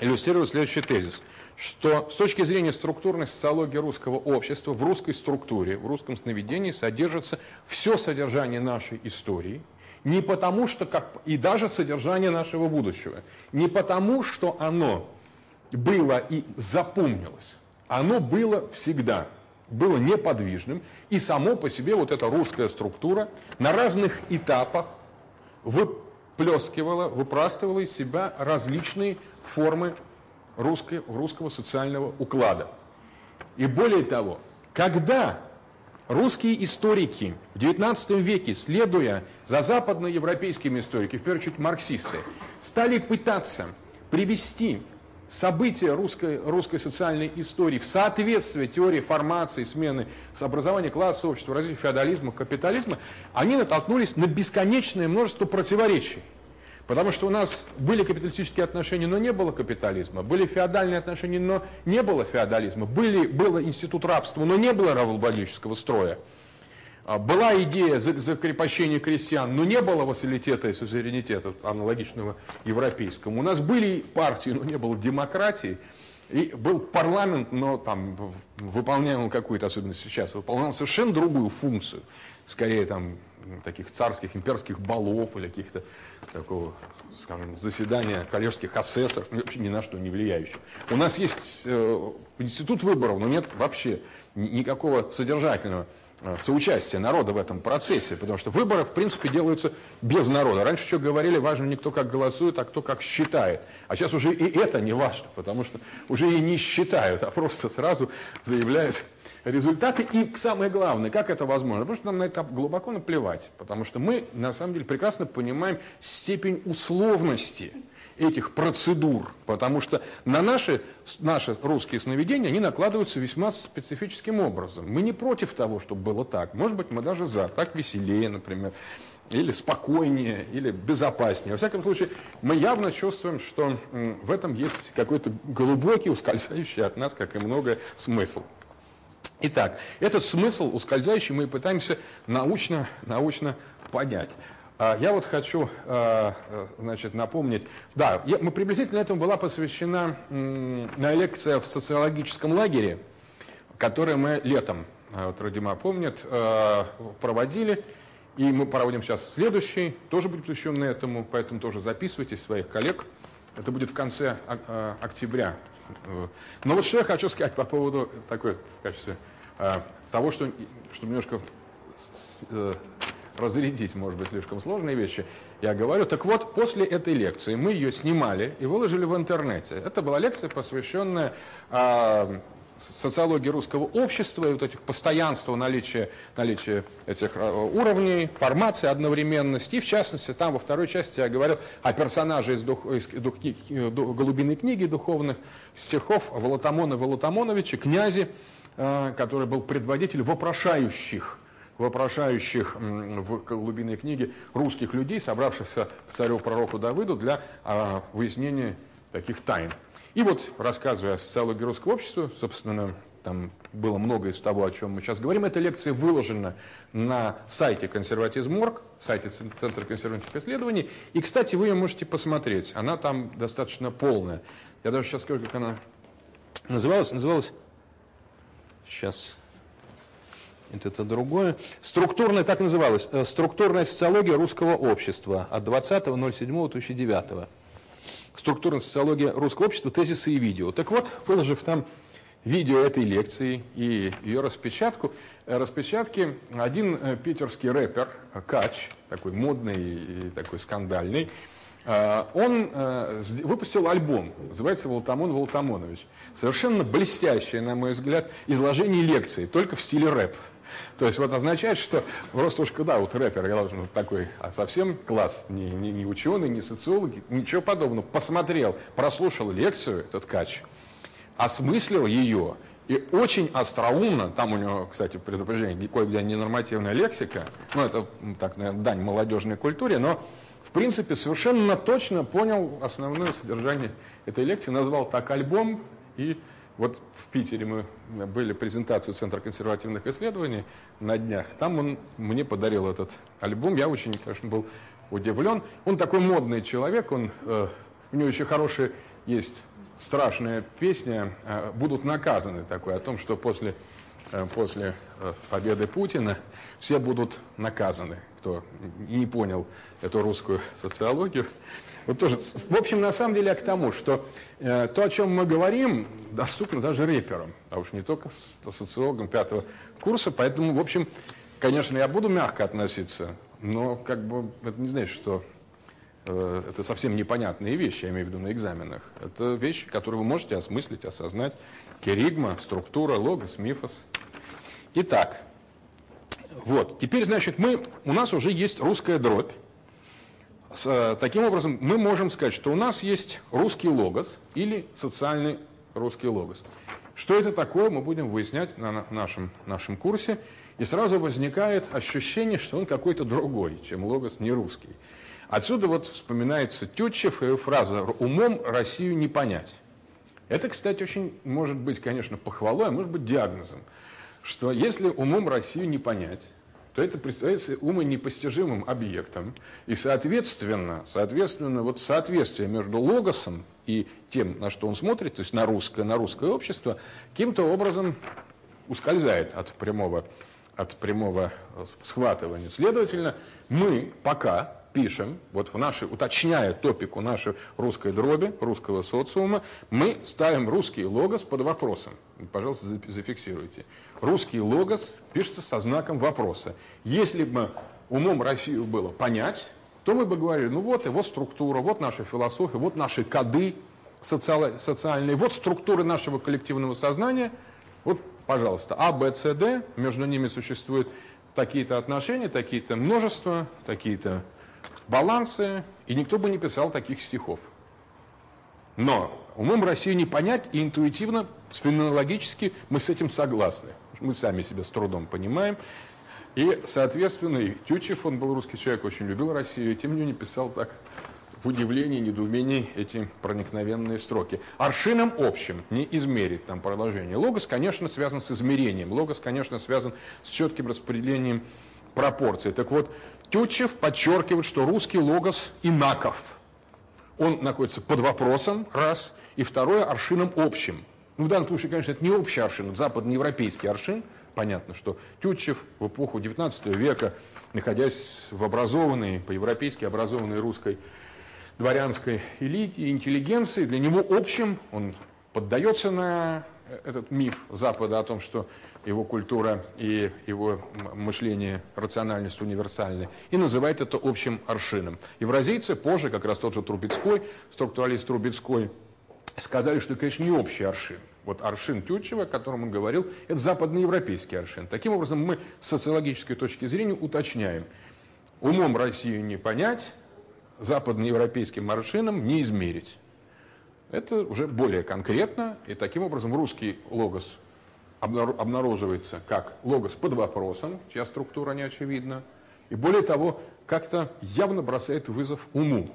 A: иллюстрирую следующий тезис, что с точки зрения структурной социологии русского общества, в русской структуре, в русском сновидении содержится все содержание нашей истории, не потому что, как, и даже содержание нашего будущего, не потому что оно было и запомнилось, оно было всегда, было неподвижным, и само по себе вот эта русская структура на разных этапах выплескивала, выпрастывала из себя различные формы русской, русского социального уклада. И более того, когда русские историки в XIX веке, следуя за западноевропейскими историками, в первую очередь марксисты, стали пытаться привести события русской, русской социальной истории в соответствии теории формации, смены с образования класса общества, развития феодализма, капитализма, они натолкнулись на бесконечное множество противоречий. Потому что у нас были капиталистические отношения, но не было капитализма. Были феодальные отношения, но не было феодализма. Были, был институт рабства, но не было рабовладельческого строя. А, была идея закрепощения крестьян, но не было вассалитета и суверенитета, аналогичного европейскому. У нас были партии, но не было демократии. И был парламент, но там выполнял какую-то, особенно сейчас, выполнял совершенно другую функцию. Скорее там таких царских, имперских балов или каких-то такого, скажем, заседания коллежских асессоров, вообще ни на что не влияющих. У нас есть э, институт выборов, но нет вообще никакого содержательного Э, соучастие народа в этом процессе, потому что выборы, в принципе, делаются без народа. Раньше еще говорили, важно не кто как голосует, а кто как считает. А сейчас уже и это не важно, потому что уже и не считают, а просто сразу заявляют результаты. И самое главное, как это возможно? Потому что нам на это глубоко наплевать, потому что мы, на самом деле, прекрасно понимаем степень условности этих процедур, потому что на наши, наши русские сновидения они накладываются весьма специфическим образом. Мы не против того, чтобы было так. Может быть, мы даже за. Так веселее, например, или спокойнее, или безопаснее. Во всяком случае, мы явно чувствуем, что в этом есть какой-то глубокий, ускользающий от нас, как и много, смысл. Итак, этот смысл ускользающий мы пытаемся научно, научно понять. А, я вот хочу а, значит, напомнить, да, мы приблизительно этому была посвящена на лекция в социологическом лагере, которую мы летом, а, вот Родима помнит, проводили. И мы проводим сейчас следующий, тоже будет посвященный этому, поэтому тоже записывайте своих коллег. Это будет в конце октября. Но вот что я хочу сказать по поводу такой в качестве того, что, чтобы немножко э, разрядить, может быть, слишком сложные вещи, я говорю. Так вот, после этой лекции мы ее снимали и выложили в интернете. Это была лекция, посвященная э, социологии русского общества и вот этих постоянства наличия, наличия этих а, уровней, формации, одновременности. И в частности, там во второй части я говорил о персонаже из, дух, из дух, дух, «Голубиной книги» духовных стихов Волотомона Волотомоновича, князи, который был предводитель вопрошающих вопрошающих в глубинной книге русских людей, собравшихся к царю-пророку Давыду для а, выяснения таких тайн. И вот, рассказывая о социологии русского общества, собственно, там было много из того, о чем мы сейчас говорим. Эта лекция выложена на сайте Консерватизм.орг, сайте Центра консервативных исследований. И, кстати, вы ее можете посмотреть. Она там достаточно полная. Я даже сейчас скажу, как она называлась. Называлась... Сейчас это, это другое. Структурная, так называлась, э, структурная социология русского общества от 20.07.2009. Структурная социология русского общества, тезисы и видео. Так вот, выложив там видео этой лекции и ее распечатку, э, распечатки один э, питерский рэпер, Кач, такой модный и такой скандальный, он выпустил альбом, называется «Волтамон Волтамонович». Совершенно блестящее, на мой взгляд, изложение лекции, только в стиле рэп. То есть вот означает, что просто уж когда вот рэпер, я должен вот такой а совсем класс, не, не, не ученый, не социолог, ничего подобного, посмотрел, прослушал лекцию, этот кач, осмыслил ее, и очень остроумно, там у него, кстати, предупреждение, кое-где ненормативная лексика, ну это так, наверное, дань молодежной культуре, но принципе совершенно точно понял основное содержание этой лекции, назвал так альбом, и вот в Питере мы были презентацию Центра консервативных исследований на днях, там он мне подарил этот альбом, я очень, конечно, был удивлен. Он такой модный человек, он, э, у него еще хорошая есть страшная песня э, «Будут наказаны» такой, о том, что после, э, после э, победы Путина все будут наказаны, кто не понял эту русскую социологию. Вот тоже, в общем, на самом деле к тому, что э, то, о чем мы говорим, доступно даже рэперам, а уж не только социологам пятого курса, поэтому, в общем, конечно, я буду мягко относиться, но как бы это не значит, что Э, это совсем непонятные вещи, я имею в виду на экзаменах. Это вещи, которые вы можете осмыслить, осознать. Керигма, структура, логос, мифос. Итак, вот, теперь, значит, мы, у нас уже есть русская дробь. С, э, таким образом, мы можем сказать, что у нас есть русский логос или социальный русский логос. Что это такое, мы будем выяснять на нашем, нашем курсе. И сразу возникает ощущение, что он какой-то другой, чем логос не русский. Отсюда вот вспоминается Тютчев и фраза «умом Россию не понять». Это, кстати, очень может быть, конечно, похвалой, а может быть диагнозом, что если умом Россию не понять, то это представляется умонепостижимым объектом. И, соответственно, соответственно, вот соответствие между логосом и тем, на что он смотрит, то есть на русское, на русское общество, каким-то образом ускользает от прямого, от прямого схватывания. Следовательно, мы пока пишем, вот в нашей, уточняя топику нашей русской дроби, русского социума, мы ставим русский логос под вопросом. Пожалуйста, зафиксируйте. Русский логос пишется со знаком вопроса. Если бы умом Россию было понять, то мы бы говорили, ну вот его структура, вот наша философия, вот наши коды социальные, вот структуры нашего коллективного сознания. Вот, пожалуйста, А, Б, С, Д, между ними существуют такие-то отношения, такие-то множества, такие-то балансы, и никто бы не писал таких стихов. Но умом Россию не понять, и интуитивно, феноменологически мы с этим согласны. Мы сами себя с трудом понимаем. И, соответственно, и Тютчев, он был русский человек, очень любил Россию, и тем не менее писал так в удивлении, недоумении эти проникновенные строки. Аршином общим не измерить там продолжение. Логос, конечно, связан с измерением. Логос, конечно, связан с четким распределением пропорций. Так вот, Тютчев подчеркивает, что русский логос инаков. Он находится под вопросом, раз, и второе, аршином общим. Ну, в данном случае, конечно, это не общий аршин, это западноевропейский аршин. Понятно, что Тютчев в эпоху XIX века, находясь в образованной, по-европейски образованной русской дворянской элите, интеллигенции, для него общим, он поддается на этот миф Запада о том, что его культура и его мышление, рациональность универсальны, и называет это общим аршином. Евразийцы позже, как раз тот же Трубецкой, структуралист Трубецкой, сказали, что, конечно, не общий аршин. Вот аршин Тютчева, о котором он говорил, это западноевропейский аршин. Таким образом, мы с социологической точки зрения уточняем. Умом Россию не понять, западноевропейским аршином не измерить. Это уже более конкретно, и таким образом русский логос обнаруживается как логос под вопросом, чья структура не очевидна, и более того, как-то явно бросает вызов уму.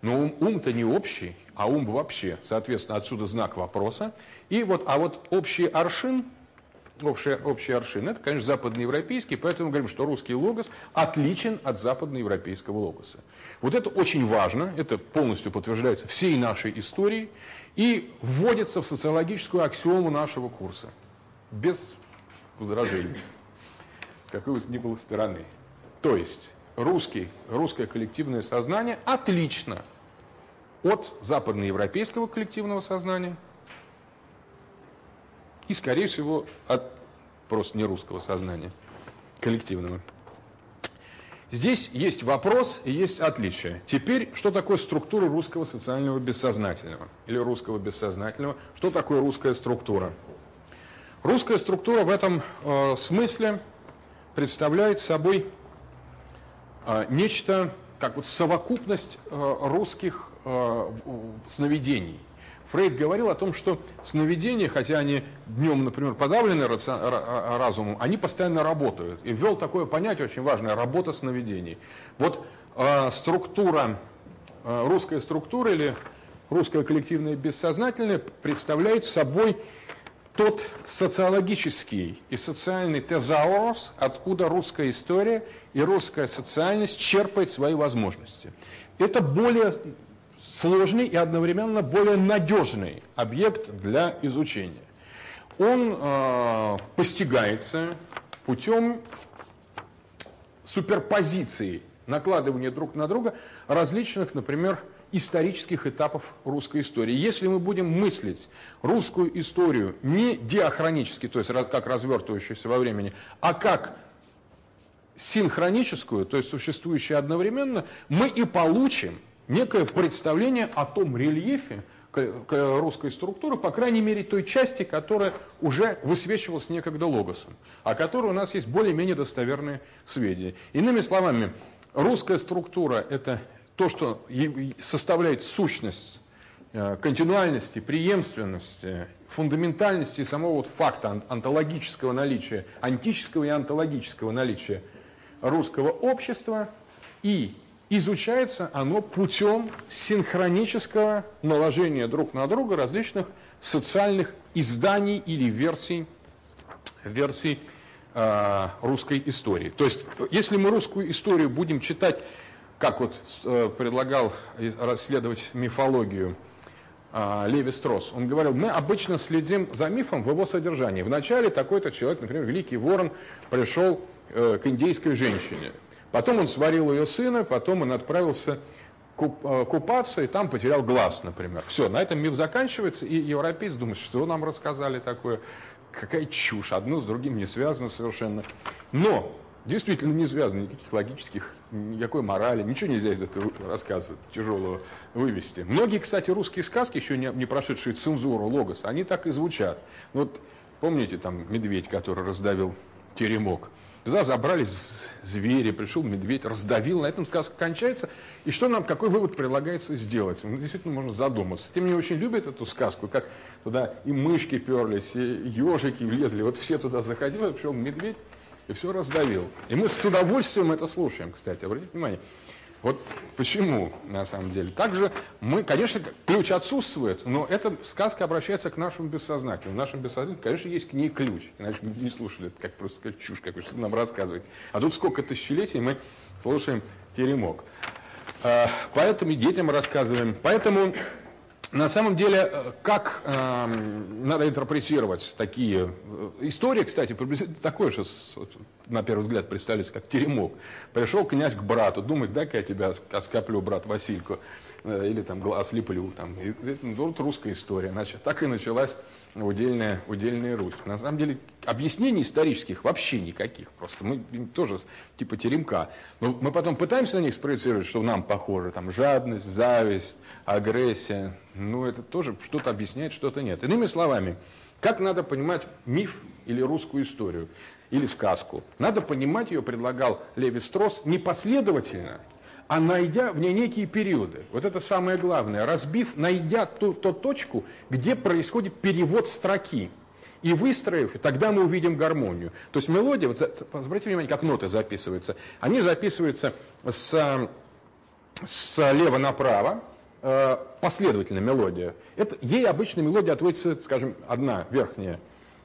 A: Но ум, ум-то не общий, а ум вообще. Соответственно, отсюда знак вопроса. И вот, а вот общий аршин, общий, общий аршин, это, конечно, западноевропейский, поэтому говорим, что русский логос отличен от западноевропейского логоса. Вот это очень важно, это полностью подтверждается всей нашей историей и вводится в социологическую аксиому нашего курса без возражений, с какой бы ни было стороны. То есть русский, русское коллективное сознание отлично от западноевропейского коллективного сознания и, скорее всего, от просто не русского сознания коллективного. Здесь есть вопрос и есть отличие. Теперь, что такое структура русского социального бессознательного или русского бессознательного? Что такое русская структура? Русская структура в этом э, смысле представляет собой э, нечто, как вот совокупность э, русских э, сновидений. Фрейд говорил о том, что сновидения, хотя они днем, например, подавлены разумом, они постоянно работают. И ввел такое понятие очень важное – работа сновидений. Вот э, структура, э, русская структура или русское коллективное бессознательное представляет собой тот социологический и социальный тезаурус, откуда русская история и русская социальность черпает свои возможности. Это более сложный и одновременно более надежный объект для изучения. Он э, постигается путем суперпозиции, накладывания друг на друга различных, например, исторических этапов русской истории. Если мы будем мыслить русскую историю не диахронически, то есть как развертывающуюся во времени, а как синхроническую, то есть существующую одновременно, мы и получим некое представление о том рельефе русской структуры, по крайней мере той части, которая уже высвечивалась некогда логосом, о которой у нас есть более-менее достоверные сведения. Иными словами, русская структура – это то, что составляет сущность э, континуальности, преемственности, фундаментальности самого вот факта онтологического наличия, антического и онтологического наличия русского общества, и изучается оно путем синхронического наложения друг на друга различных социальных изданий или версий, версий э, русской истории. То есть, если мы русскую историю будем читать как вот э, предлагал расследовать мифологию э, Леви Строс, он говорил, мы обычно следим за мифом в его содержании. Вначале такой-то человек, например, Великий Ворон, пришел э, к индейской женщине. Потом он сварил ее сына, потом он отправился купаться, и там потерял глаз, например. Все, на этом миф заканчивается, и европейцы думают, что нам рассказали такое, какая чушь, одно с другим не связано совершенно. Но действительно не связано никаких логических, никакой морали, ничего нельзя из этого рассказа тяжелого вывести. Многие, кстати, русские сказки, еще не, прошедшие цензуру логос, они так и звучат. Вот помните там медведь, который раздавил теремок? Туда забрались звери, пришел медведь, раздавил, на этом сказка кончается. И что нам, какой вывод предлагается сделать? Ну, действительно, можно задуматься. Тем не очень любят эту сказку, как туда и мышки перлись, и ежики влезли, вот все туда заходили, пришел медведь, и все раздавил. И мы с удовольствием это слушаем, кстати, обратите внимание. Вот почему, на самом деле. Также мы, конечно, ключ отсутствует, но эта сказка обращается к нашему бессознательному. В нашем бессознательном, конечно, есть к ней ключ. Иначе мы не слушали, это как просто как чушь какой что нам рассказывает. А тут сколько тысячелетий мы слушаем теремок. А, поэтому детям рассказываем. Поэтому на самом деле, э, как э, надо интерпретировать такие... Э, история, кстати, такое, что на первый взгляд представляется, как теремок. Пришел князь к брату, думает, дай-ка я тебя оскоплю, брат Васильку, э, или там ослеплю. Там. И, это ну, вот русская история. Значит, так и началась удельная, удельная Русь. На самом деле объяснений исторических вообще никаких. Просто мы тоже типа теремка. Но мы потом пытаемся на них спроецировать, что нам похоже. Там жадность, зависть, агрессия. Ну, это тоже что-то объясняет, что-то нет. Иными словами, как надо понимать миф или русскую историю, или сказку? Надо понимать ее, предлагал Леви Строс, непоследовательно – а найдя в ней некие периоды. Вот это самое главное. Разбив, найдя ту, ту точку, где происходит перевод строки. И выстроив, тогда мы увидим гармонию. То есть мелодия, вот, обратите внимание, как ноты записываются. Они записываются с, слева направо, э, последовательно мелодия. Это, ей обычно мелодия отводится, скажем, одна верхняя,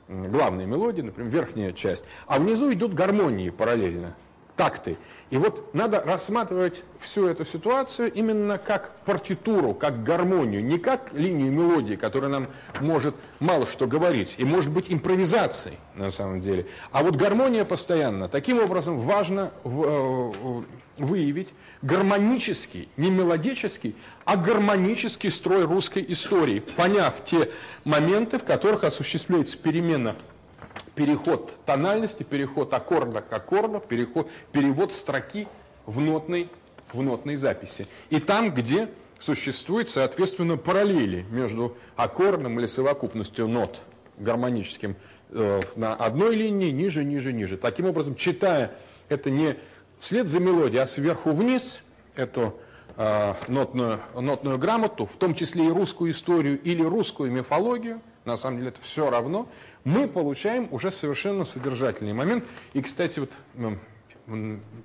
A: главная мелодия, например, верхняя часть. А внизу идут гармонии параллельно такты. И вот надо рассматривать всю эту ситуацию именно как партитуру, как гармонию, не как линию мелодии, которая нам может мало что говорить, и может быть импровизацией на самом деле. А вот гармония постоянно. Таким образом важно э, выявить гармонический, не мелодический, а гармонический строй русской истории, поняв те моменты, в которых осуществляется перемена переход тональности, переход аккорда к аккорду, переход, перевод строки в нотной, в нотной записи. И там, где существует, соответственно, параллели между аккордом или совокупностью нот гармоническим э, на одной линии, ниже, ниже, ниже. Таким образом, читая это не вслед за мелодией, а сверху вниз, эту э, нотную, нотную грамоту, в том числе и русскую историю или русскую мифологию, на самом деле это все равно, мы получаем уже совершенно содержательный момент. И, кстати, вот ну,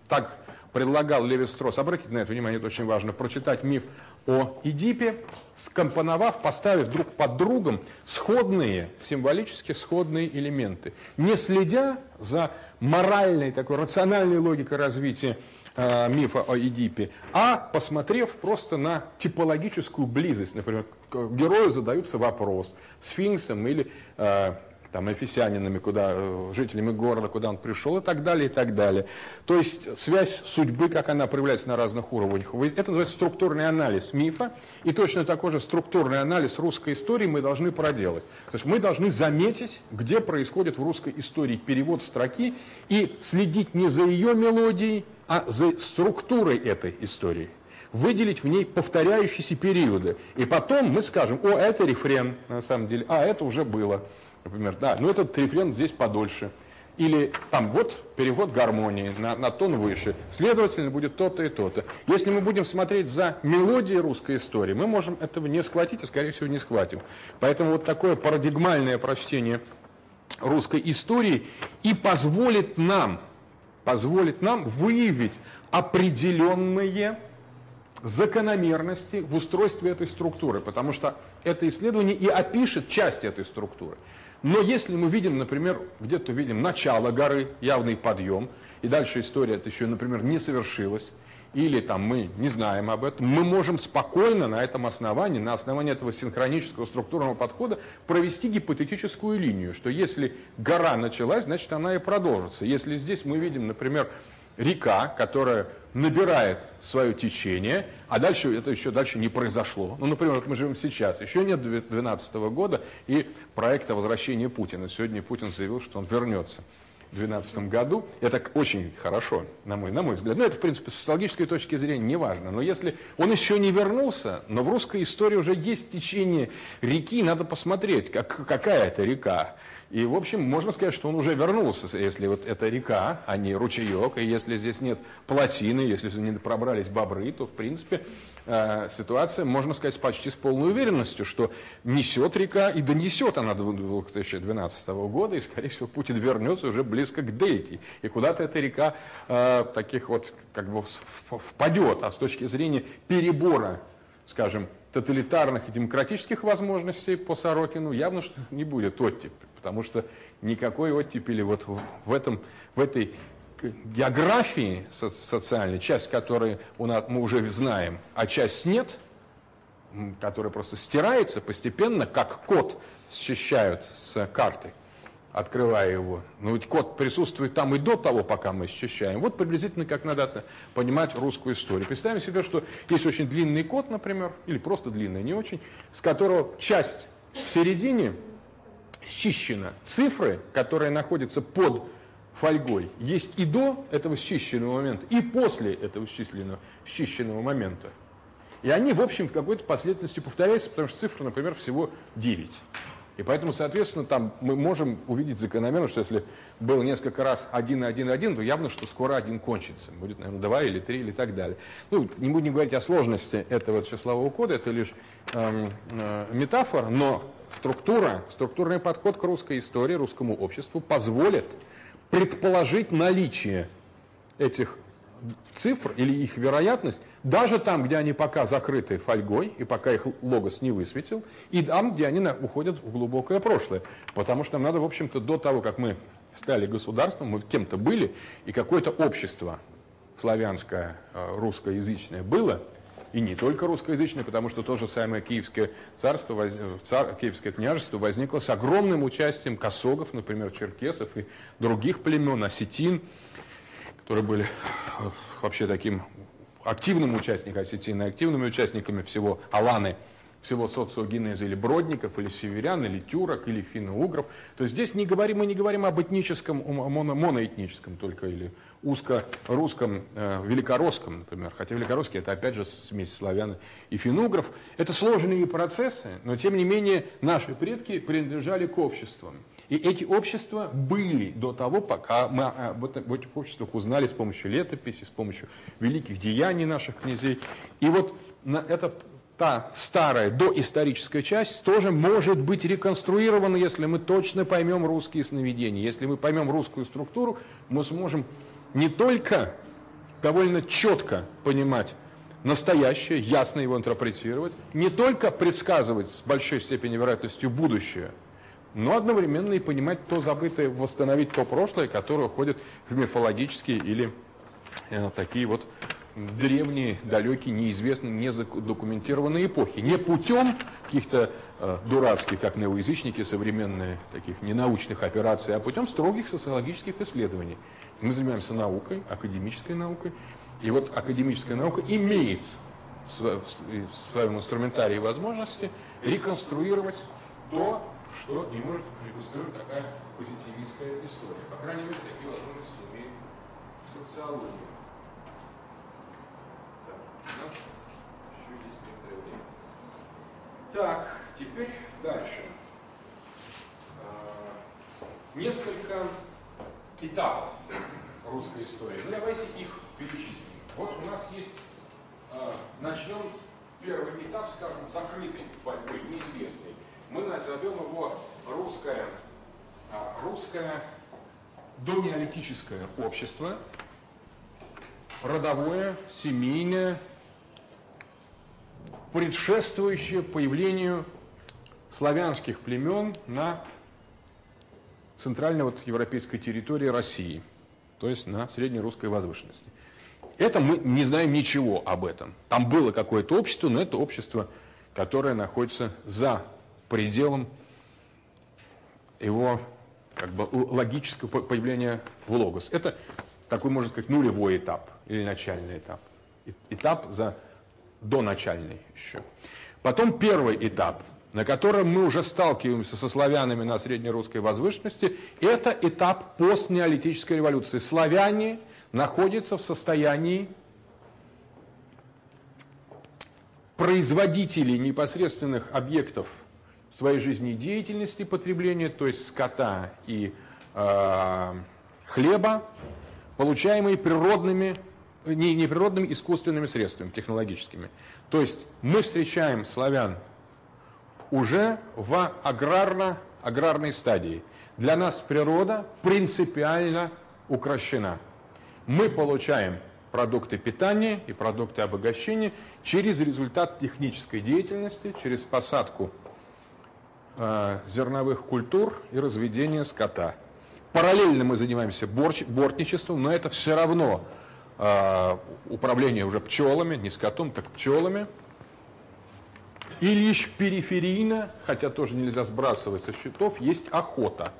A: так предлагал Леви Строс, обратите на это внимание, это очень важно, прочитать миф о Эдипе, скомпоновав, поставив друг под другом сходные, символически сходные элементы, не следя за моральной, такой рациональной логикой развития э, мифа о Эдипе, а посмотрев просто на типологическую близость. Например, герою задаются вопрос, сфинксом или э, там, эфесянинами, куда, э, жителями города, куда он пришел и так далее, и так далее. То есть связь судьбы, как она проявляется на разных уровнях. Это называется структурный анализ мифа, и точно такой же структурный анализ русской истории мы должны проделать. То есть мы должны заметить, где происходит в русской истории перевод строки и следить не за ее мелодией, а за структурой этой истории выделить в ней повторяющиеся периоды. И потом мы скажем, о, это рефрен, на самом деле, а это уже было например, да, но этот рефрен здесь подольше. Или там вот перевод гармонии на, на тон выше, следовательно, будет то-то и то-то. Если мы будем смотреть за мелодией русской истории, мы можем этого не схватить, и, скорее всего, не схватим. Поэтому вот такое парадигмальное прочтение русской истории и позволит нам, позволит нам выявить определенные закономерности в устройстве этой структуры, потому что это исследование и опишет часть этой структуры. Но если мы видим, например, где-то видим начало горы, явный подъем, и дальше история это еще, например, не совершилась, или там мы не знаем об этом, мы можем спокойно на этом основании, на основании этого синхронического структурного подхода провести гипотетическую линию, что если гора началась, значит она и продолжится. Если здесь мы видим, например, река, которая набирает свое течение, а дальше это еще дальше не произошло. Ну, например, вот мы живем сейчас, еще нет 2012 года и проекта возвращения Путина. Сегодня Путин заявил, что он вернется 2012 году. Это очень хорошо, на мой, на мой взгляд. Ну, это, в принципе, с социологической точки зрения не важно. Но если он еще не вернулся, но в русской истории уже есть течение реки, надо посмотреть, как, какая это река. И, в общем, можно сказать, что он уже вернулся, если вот это река, а не ручеек, и если здесь нет плотины, если не пробрались бобры, то, в принципе, э, ситуация, можно сказать, почти с полной уверенностью, что несет река, и донесет она до 2012 года, и, скорее всего, Путин вернется уже близко к Дельте, и куда-то эта река э, таких вот, как бы, впадет, а с точки зрения перебора, скажем, тоталитарных и демократических возможностей по Сорокину явно что не будет оттепель, потому что никакой оттепели вот в, этом, в этой географии социальной, часть которой у нас, мы уже знаем, а часть нет, которая просто стирается постепенно, как код счищают с карты открывая его. Но ведь код присутствует там и до того, пока мы счищаем. Вот приблизительно как надо понимать русскую историю. Представим себе, что есть очень длинный код, например, или просто длинный, не очень, с которого часть в середине счищена. Цифры, которые находятся под фольгой, есть и до этого счищенного момента, и после этого счисленного, счищенного момента. И они, в общем, в какой-то последовательности повторяются, потому что цифр, например, всего 9. И поэтому, соответственно, там мы можем увидеть закономерно, что если был несколько раз один, один, один, то явно, что скоро один кончится. Будет, наверное, два или три или так далее. Ну, не будем говорить о сложности этого числового кода, это лишь эм, э, метафора, но структура, структурный подход к русской истории, русскому обществу позволит предположить наличие этих цифр или их вероятность, даже там, где они пока закрыты фольгой, и пока их логос не высветил, и там, где они уходят в глубокое прошлое. Потому что нам надо, в общем-то, до того, как мы стали государством, мы кем-то были, и какое-то общество славянское, э, русскоязычное было, и не только русскоязычное, потому что то же самое Киевское царство, цар, Киевское княжество возникло с огромным участием косогов, например, черкесов и других племен, осетин, которые были э, вообще таким активным участником осетины, активными участниками всего Аланы, всего социогенеза или бродников, или северян, или тюрок, или финно-угров. То есть здесь не говорим, мы не говорим об этническом, моно, моноэтническом только, или узко-русском, э, великоросском, например. Хотя великоросский это опять же смесь славян и финугров. Это сложные процессы, но тем не менее наши предки принадлежали к обществам. И эти общества были до того, пока мы об этих обществах узнали с помощью летописи, с помощью великих деяний наших князей. И вот на это та старая доисторическая часть тоже может быть реконструирована, если мы точно поймем русские сновидения. Если мы поймем русскую структуру, мы сможем не только довольно четко понимать настоящее, ясно его интерпретировать, не только предсказывать с большой степенью вероятностью будущее, но одновременно и понимать то забытое, восстановить то прошлое, которое уходит в мифологические или э, такие вот древние, далекие, неизвестные, не задокументированные эпохи. Не путем каких-то э, дурацких, как неоязычники, современные, таких ненаучных операций, а путем строгих социологических исследований. Мы занимаемся наукой, академической наукой, и вот академическая наука имеет в своем инструментарии возможности реконструировать то, что не может реконструировать такая позитивистская история. По крайней мере, такие возможности имеет социология. У нас еще есть некоторое время. Так, теперь дальше. А, несколько этапов русской истории. Ну, давайте их перечислим. Вот у нас есть, а, начнем первый этап, скажем, закрытой борьбы, неизвестный. Мы назовем его русское, а, русское домиалитическое общество, родовое, семейное, предшествующее появлению славянских племен на центральной вот европейской территории России, то есть на среднерусской возвышенности. Это мы не знаем ничего об этом. Там было какое-то общество, но это общество, которое находится за пределом его как бы, логического появления в логос. Это такой, можно сказать, нулевой этап или начальный этап. Этап за доначальный еще. Потом первый этап, на котором мы уже сталкиваемся со славянами на среднерусской возвышенности, это этап постнеолитической революции. Славяне находятся в состоянии производителей непосредственных объектов своей жизнедеятельности потребления, то есть скота и э, хлеба, получаемые природными не, не природными, искусственными средствами, технологическими. То есть мы встречаем славян уже в аграрно, аграрной стадии. Для нас природа принципиально укращена. Мы получаем продукты питания и продукты обогащения через результат технической деятельности, через посадку э, зерновых культур и разведение скота. Параллельно мы занимаемся борч, бортничеством, но это все равно управление уже пчелами, не скотом, так пчелами. И лишь периферийно, хотя тоже нельзя сбрасывать со счетов, есть охота.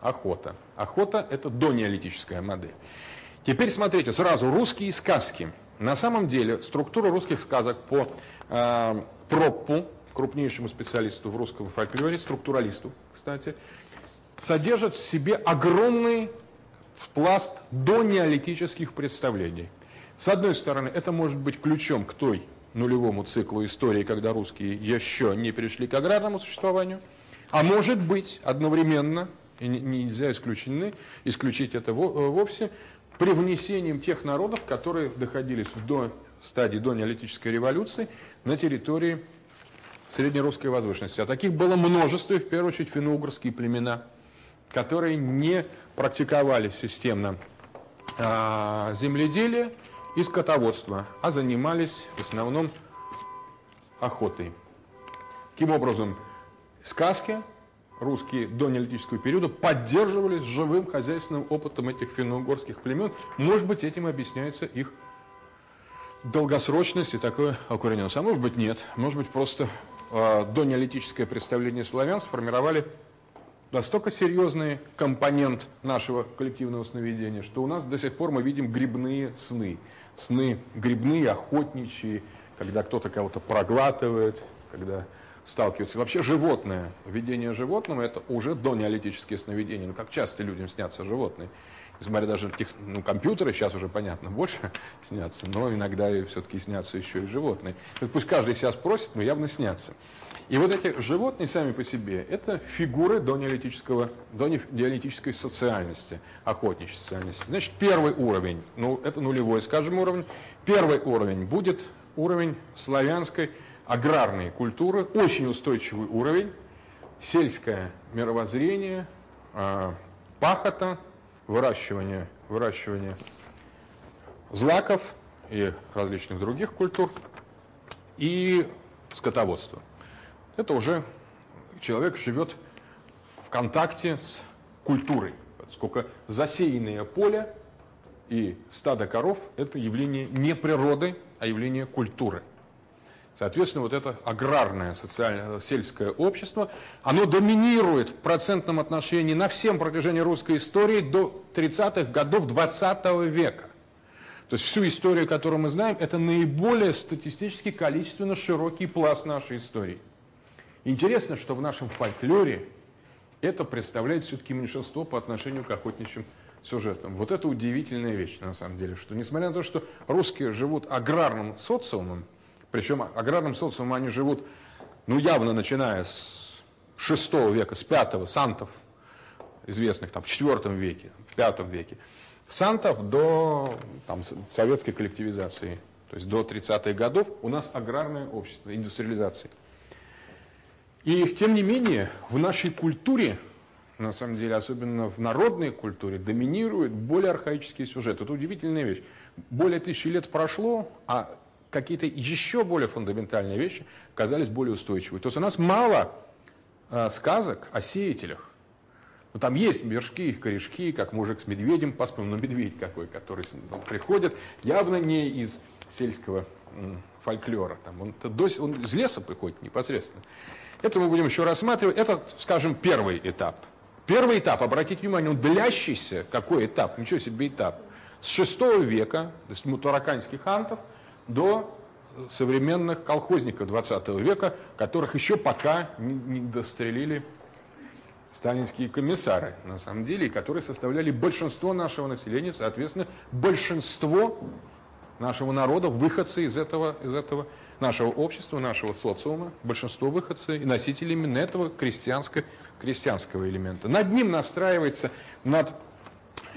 A: Охота. Охота – это донеолитическая модель. Теперь смотрите, сразу русские сказки. На самом деле структура русских сказок по э, Проппу, крупнейшему специалисту в русском фольклоре, структуралисту, кстати, содержит в себе огромный в пласт до неолитических представлений. С одной стороны, это может быть ключом к той нулевому циклу истории, когда русские еще не перешли к аграрному существованию, а может быть одновременно, и нельзя исключены, исключить это вовсе, при внесением тех народов, которые доходились до стадии до неолитической революции на территории среднерусской возвышенности. А таких было множество, и в первую очередь финно-угорские племена – которые не практиковали системно а, земледелие и скотоводство, а занимались в основном охотой. Таким образом, сказки русские до неолитического периода поддерживались живым хозяйственным опытом этих финно-угорских племен. Может быть, этим объясняется их долгосрочность и такое укорененность. А может быть, нет. Может быть, просто э, до неолитическое представление славян сформировали настолько серьезный компонент нашего коллективного сновидения, что у нас до сих пор мы видим грибные сны. Сны грибные, охотничьи, когда кто-то кого-то проглатывает, когда сталкиваются. Вообще животное, видение животного, это уже до неолитические сновидения. Ну, как часто людям снятся животные. несмотря даже тех, ну, компьютеры сейчас уже, понятно, больше снятся, но иногда и все-таки снятся еще и животные. Пусть каждый себя спросит, но явно снятся. И вот эти животные сами по себе – это фигуры до неолитического, до неолитической социальности, охотничьей социальности. Значит, первый уровень, ну, это нулевой, скажем, уровень. Первый уровень будет уровень славянской аграрной культуры, очень устойчивый уровень, сельское мировоззрение, а, пахота, выращивание, выращивание злаков и различных других культур и скотоводство. Это уже человек живет в контакте с культурой, сколько засеянное поле и стадо коров – это явление не природы, а явление культуры – Соответственно, вот это аграрное социальное сельское общество, оно доминирует в процентном отношении на всем протяжении русской истории до 30-х годов 20 века. То есть всю историю, которую мы знаем, это наиболее статистически количественно широкий пласт нашей истории. Интересно, что в нашем фольклоре это представляет все-таки меньшинство по отношению к охотничьим сюжетам. Вот это удивительная вещь, на самом деле, что несмотря на то, что русские живут аграрным социумом, причем аграрным социумом они живут, ну, явно начиная с VI века, с V, сантов, известных там в IV веке, в V веке. Сантов до там, советской коллективизации, то есть до 30-х годов у нас аграрное общество, индустриализация. И тем не менее в нашей культуре, на самом деле, особенно в народной культуре, доминирует более архаический сюжет. Это удивительная вещь. Более тысячи лет прошло, а какие-то еще более фундаментальные вещи казались более устойчивыми. То есть у нас мало э, сказок о сеятелях. Но там есть вершки, корешки, как мужик с медведем поспел, но медведь какой, который ну, приходит, явно не из сельского фольклора. Там он, он из леса приходит непосредственно. Это мы будем еще рассматривать. Это, скажем, первый этап. Первый этап, обратите внимание, он длящийся. Какой этап? Ничего себе этап. С 6 века, то есть мутараканских антов – до современных колхозников 20 века, которых еще пока не дострелили сталинские комиссары, на самом деле, которые составляли большинство нашего населения, соответственно, большинство нашего народа, выходцы из этого, из этого нашего общества, нашего социума, большинство выходцы и носители именно этого крестьянского, крестьянского элемента. Над ним настраивается, над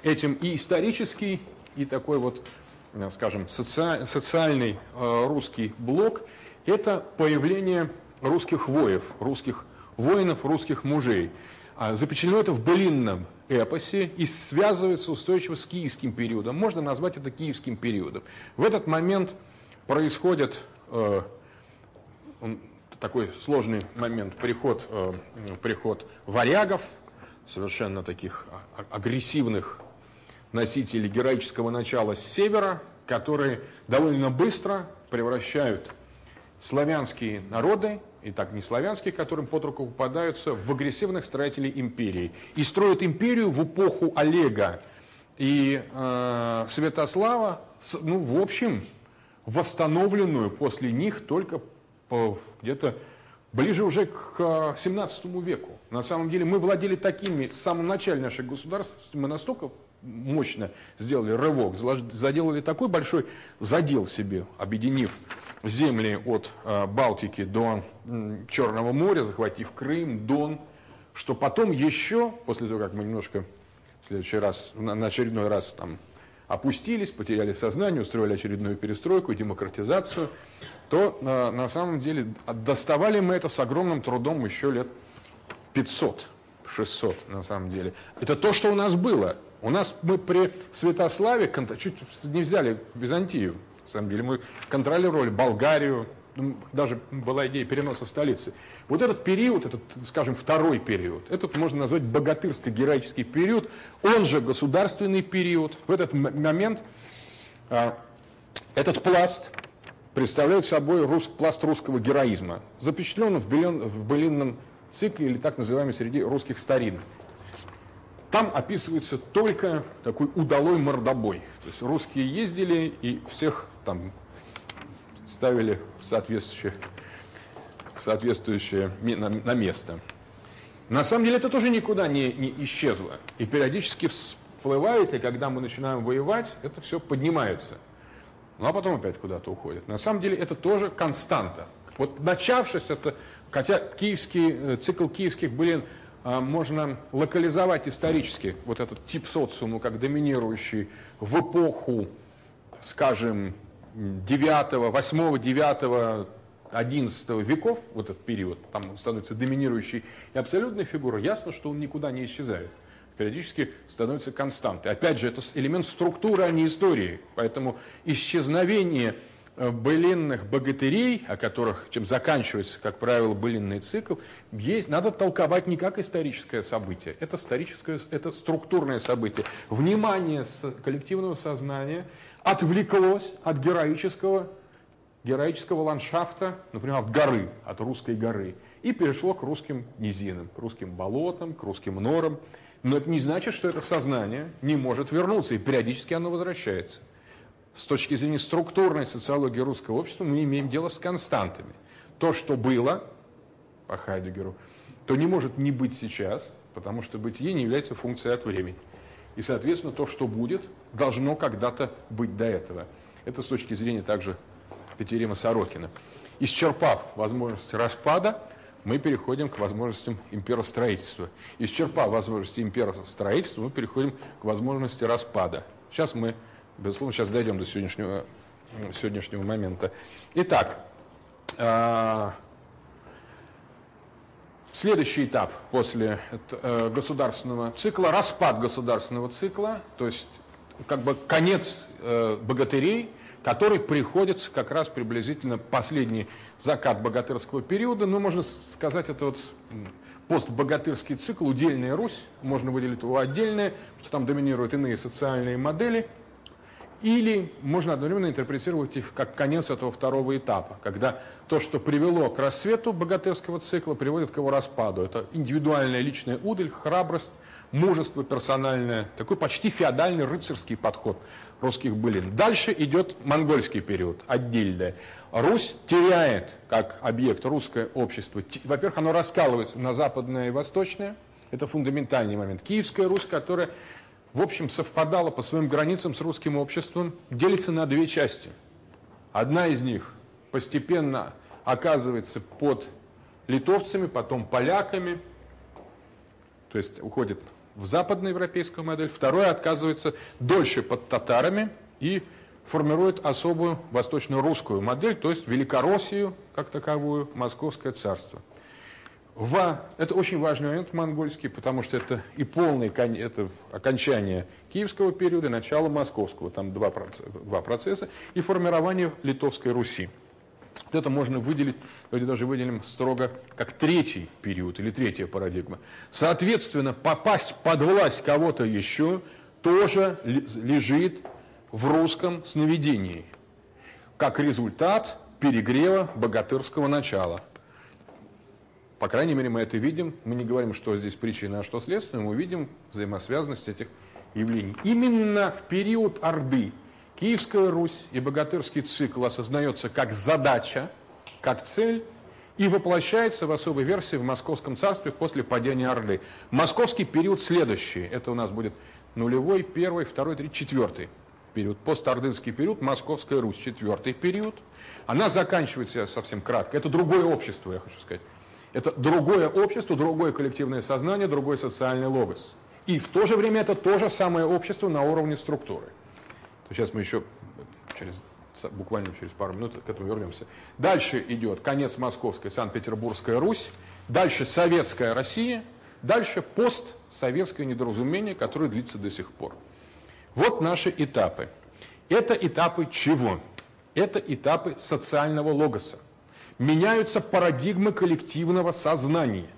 A: этим и исторический, и такой вот Э, скажем, соци... социальный э, русский блок – это появление русских воев, русских воинов, русских мужей. А запечатлено это в былинном эпосе и связывается устойчиво с киевским периодом. Можно назвать это киевским периодом. В этот момент происходит э, такой сложный момент, приход, э, приход варягов, совершенно таких а, а, агрессивных носители героического начала с севера, которые довольно быстро превращают славянские народы, и так не славянские, которым под руку попадаются, в агрессивных строителей империи. И строят империю в эпоху Олега и э, Святослава, ну, в общем, восстановленную после них только где-то ближе уже к 17 веку. На самом деле мы владели такими, с самого начала наших государств, мы настолько мощно сделали рывок, заделали такой большой задел себе, объединив земли от э, Балтики до Черного моря, захватив Крым, Дон, что потом еще, после того, как мы немножко в следующий раз, на очередной раз там опустились, потеряли сознание, устроили очередную перестройку, демократизацию, то на, на самом деле доставали мы это с огромным трудом еще лет 500, 600 на самом деле. Это то, что у нас было. У нас мы при Святославе чуть не взяли Византию, на самом деле. Мы контролировали Болгарию, даже была идея переноса столицы. Вот этот период, этот, скажем, второй период, этот можно назвать богатырско-героический период, он же государственный период. В этот момент а, этот пласт представляет собой рус, пласт русского героизма, запечатлен в, белен, в былинном цикле или так называемой среди русских старин. Там описывается только такой удалой мордобой. То есть русские ездили и всех там ставили в соответствующее, в соответствующее на, на место. На самом деле это тоже никуда не, не исчезло. И периодически всплывает, и когда мы начинаем воевать, это все поднимается. Ну а потом опять куда-то уходит. На самом деле это тоже константа. Вот начавшись это, хотя киевский, э, цикл киевских былин а, можно локализовать исторически, вот этот тип социума, как доминирующий в эпоху, скажем, 9, 8, 9, 11 веков, вот этот период, там он становится доминирующей и абсолютной фигурой, ясно, что он никуда не исчезает. Периодически становится константой. Опять же, это элемент структуры, а не истории. Поэтому исчезновение э, былинных богатырей, о которых, чем заканчивается, как правило, былинный цикл, есть, надо толковать не как историческое событие. Это историческое, это структурное событие. Внимание коллективного сознания отвлеклось от героического героического ландшафта, например, от горы, от русской горы, и перешло к русским низинам, к русским болотам, к русским норам. Но это не значит, что это сознание не может вернуться, и периодически оно возвращается. С точки зрения структурной социологии русского общества мы имеем дело с константами. То, что было, по Хайдегеру, то не может не быть сейчас, потому что бытие не является функцией от времени. И, соответственно, то, что будет, должно когда-то быть до этого. Это с точки зрения также Петерима Сорокина. Исчерпав возможности распада, мы переходим к возможностям имперостроительства. Исчерпав возможности имперостроительства, мы переходим к возможности распада. Сейчас мы, безусловно, сейчас дойдем до сегодняшнего, сегодняшнего момента. Итак, а, Следующий этап после э, государственного цикла, распад государственного цикла, то есть как бы конец э, богатырей, который приходится как раз приблизительно последний закат богатырского периода. Ну, можно сказать, это вот постбогатырский цикл, удельная Русь, можно выделить его отдельное, что там доминируют иные социальные модели, или можно одновременно интерпретировать их как конец этого второго этапа, когда то, что привело к рассвету богатырского цикла, приводит к его распаду. Это индивидуальная личная удаль, храбрость, мужество персональное, такой почти феодальный рыцарский подход русских былин. Дальше идет монгольский период, отдельное. Русь теряет как объект русское общество. Во-первых, оно раскалывается на западное и восточное. Это фундаментальный момент. Киевская Русь, которая, в общем, совпадала по своим границам с русским обществом, делится на две части. Одна из них постепенно оказывается под литовцами, потом поляками, то есть уходит в западноевропейскую модель, второе отказывается дольше под татарами и формирует особую восточно-русскую модель, то есть Великороссию как таковую, Московское царство. В, это очень важный момент монгольский, потому что это и полное это окончание киевского периода, начало московского, там два два процесса, и формирование Литовской Руси. Это можно выделить, давайте даже выделим строго как третий период или третья парадигма. Соответственно, попасть под власть кого-то еще тоже лежит в русском сновидении, как результат перегрева богатырского начала. По крайней мере, мы это видим. Мы не говорим, что здесь причина, а что следствие. Мы видим взаимосвязанность этих явлений. Именно в период Орды Киевская Русь и богатырский цикл осознается как задача, как цель, и воплощается в особой версии в Московском царстве после падения Орды. Московский период следующий. Это у нас будет нулевой, первый, второй, третий, четвертый период. Постордынский период, Московская Русь, четвертый период. Она заканчивается совсем кратко. Это другое общество, я хочу сказать. Это другое общество, другое коллективное сознание, другой социальный логос. И в то же время это то же самое общество на уровне структуры то сейчас мы еще через, буквально через пару минут к этому вернемся. Дальше идет конец Московской, Санкт-Петербургская Русь, дальше Советская Россия, дальше постсоветское недоразумение, которое длится до сих пор. Вот наши этапы. Это этапы чего? Это этапы социального логоса. Меняются парадигмы коллективного сознания.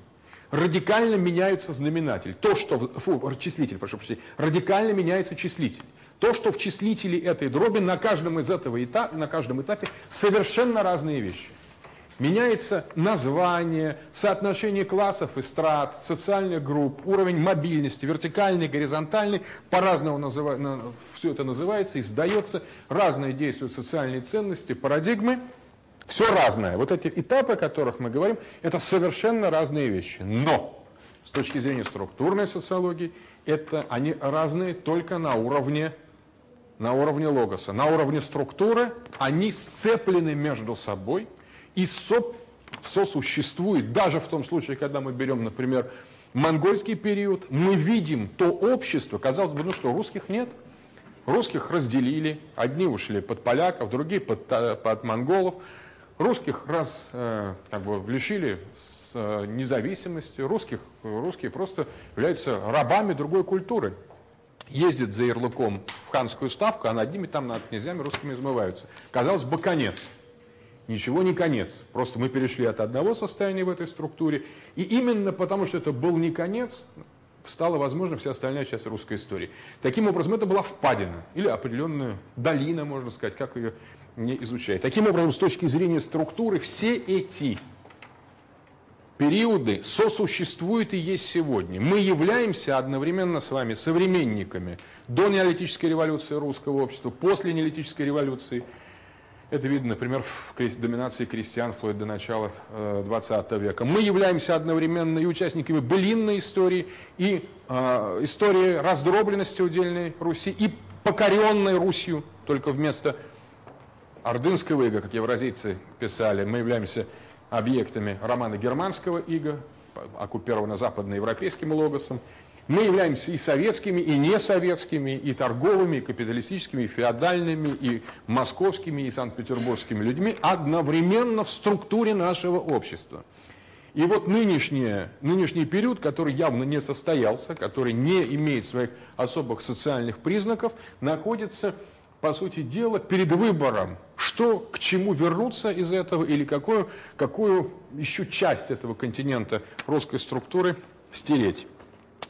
A: Радикально меняется знаменатель. То, что... Фу, числитель, прошу прощения. Радикально меняется числитель. То, что в числителе этой дроби на каждом из этого этапа, на каждом этапе совершенно разные вещи. Меняется название, соотношение классов и страт, социальных групп, уровень мобильности, вертикальный, горизонтальный, по-разному все это называется, издается, разные действуют социальные ценности, парадигмы, все разное. Вот эти этапы, о которых мы говорим, это совершенно разные вещи. Но С точки зрения структурной социологии, это они разные только на уровне, на уровне логоса. На уровне структуры они сцеплены между собой и со, сосуществуют. Даже в том случае, когда мы берем, например, монгольский период, мы видим то общество, казалось бы, ну что, русских нет? Русских разделили, одни ушли под поляков, другие под, под монголов. Русских раз э, как бы лишили с э, независимости, русских, русские просто являются рабами другой культуры. Ездят за ярлыком в ханскую ставку, а над ними там, над князьями русскими измываются. Казалось бы, конец. Ничего не конец. Просто мы перешли от одного состояния в этой структуре. И именно потому, что это был не конец, стала возможна вся остальная часть русской истории. Таким образом, это была впадина или определенная долина, можно сказать, как ее не изучать. Таким образом, с точки зрения структуры, все эти периоды сосуществуют и есть сегодня. Мы являемся одновременно с вами современниками до неолитической революции русского общества, после неолитической революции – это видно, например, в доминации крестьян вплоть до начала XX э, века. Мы являемся одновременно и участниками былинной истории, и э, истории раздробленности удельной Руси, и покоренной Русью, только вместо ордынского ига, как евразийцы писали, мы являемся объектами романа германского ига, оккупировано западноевропейским логосом, мы являемся и советскими, и несоветскими, и торговыми, и капиталистическими, и феодальными, и московскими, и санкт-петербургскими людьми одновременно в структуре нашего общества. И вот нынешний, нынешний период, который явно не состоялся, который не имеет своих особых социальных признаков, находится, по сути дела, перед выбором, что к чему вернуться из этого или какую, какую еще часть этого континента русской структуры стереть.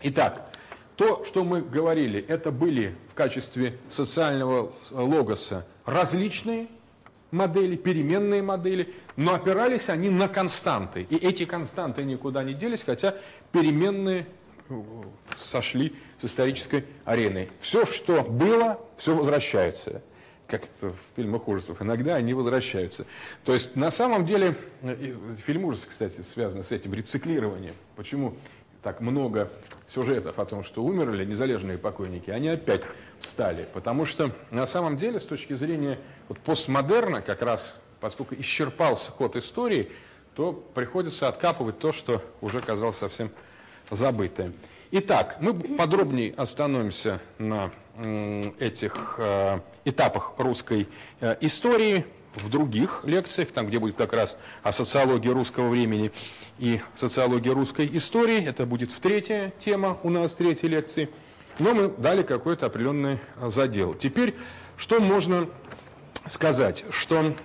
A: Итак, то, что мы говорили, это были в качестве социального логоса различные модели, переменные модели, но опирались они на константы. И эти константы никуда не делись, хотя переменные сошли с исторической арены. Все, что было, все возвращается. Как это в фильмах ужасов. Иногда они возвращаются. То есть, на самом деле, э, фильм ужасов, кстати, связан с этим рециклированием. Почему так много сюжетов о том, что умерли незалежные покойники, они опять встали. Потому что на самом деле, с точки зрения вот, постмодерна, как раз поскольку исчерпался ход истории, то приходится откапывать то, что уже казалось совсем забытым. Итак, мы подробнее остановимся на этих э, этапах русской э, истории в других лекциях, там, где будет как раз о социологии русского времени и социологии русской истории. Это будет в третья тема у нас, третьей лекции. Но мы дали какой-то определенный задел. Теперь, что можно сказать? Что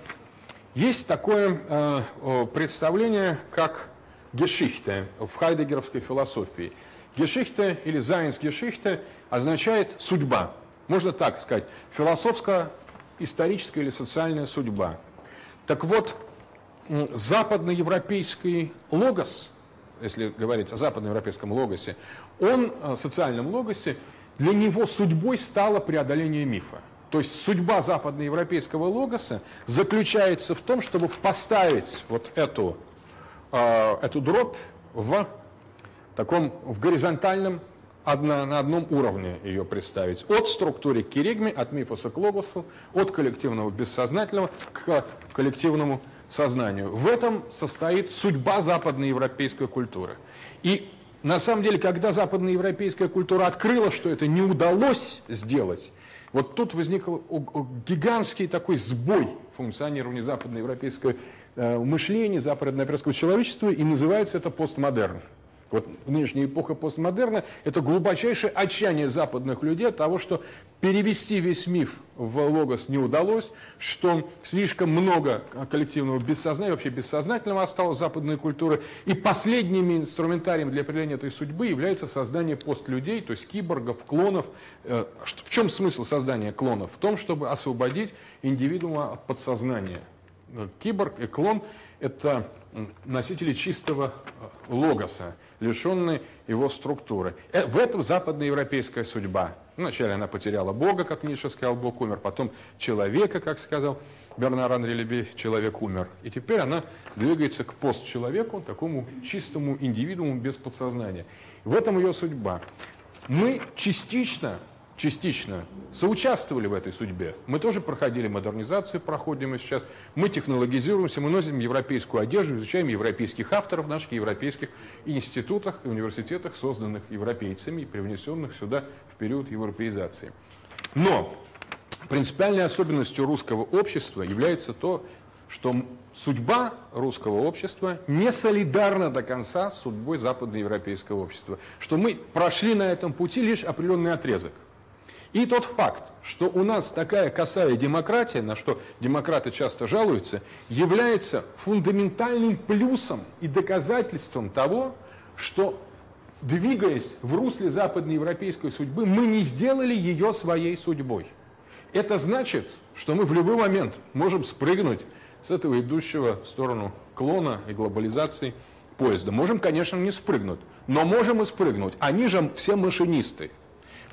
A: есть такое э, представление, как Гешихте в хайдегеровской философии. Гешихте или Зайнс-Гешихте означает «судьба». Можно так сказать, философская историческая или социальная судьба. Так вот, западноевропейский логос, если говорить о западноевропейском логосе, он, э, социальном логосе, для него судьбой стало преодоление мифа. То есть судьба западноевропейского логоса заключается в том, чтобы поставить вот эту, э, эту дробь в таком в горизонтальном одна, на одном уровне ее представить. От структуры к керигме, от мифоса к логосу, от коллективного бессознательного к коллективному сознанию. В этом состоит судьба западноевропейской культуры. И на самом деле, когда западноевропейская культура открыла, что это не удалось сделать, вот тут возник гигантский такой сбой функционирования западноевропейского э, мышления, западноевропейского человечества, и называется это постмодерн. Вот нынешняя эпоха постмодерна – это глубочайшее отчаяние западных людей от того, что перевести весь миф в логос не удалось, что слишком много коллективного бессознания, вообще бессознательного осталось западной культуры, и последним инструментарием для определения этой судьбы является создание постлюдей, то есть киборгов, клонов. Э, в чем смысл создания клонов? В том, чтобы освободить индивидуума от подсознания. Киборг и клон – это носители чистого э, логоса, лишенные его структуры. Э, в этом западноевропейская судьба. Вначале она потеряла Бога, как Ницше сказал, Бог умер, потом человека, как сказал Бернар Анри Леби, человек умер. И теперь она двигается к постчеловеку, такому чистому индивидууму без подсознания. В этом ее судьба. Мы частично частично соучаствовали в этой судьбе. Мы тоже проходили модернизацию, проходим и сейчас. Мы технологизируемся, мы носим европейскую одежду, изучаем европейских авторов в наших европейских институтах и университетах, созданных европейцами и привнесенных сюда в период европеизации. Но принципиальной особенностью русского общества является то, что судьба русского общества не солидарна до конца с судьбой западноевропейского общества, что мы прошли на этом пути лишь определенный отрезок. И тот факт, что у нас такая косая демократия, на что демократы часто жалуются, является фундаментальным плюсом и доказательством того, что двигаясь в русле западноевропейской судьбы, мы не сделали ее своей судьбой. Это значит, что мы в любой момент можем спрыгнуть с этого идущего в сторону клона и глобализации поезда. Можем, конечно, не спрыгнуть, но можем и спрыгнуть. Они же все машинисты.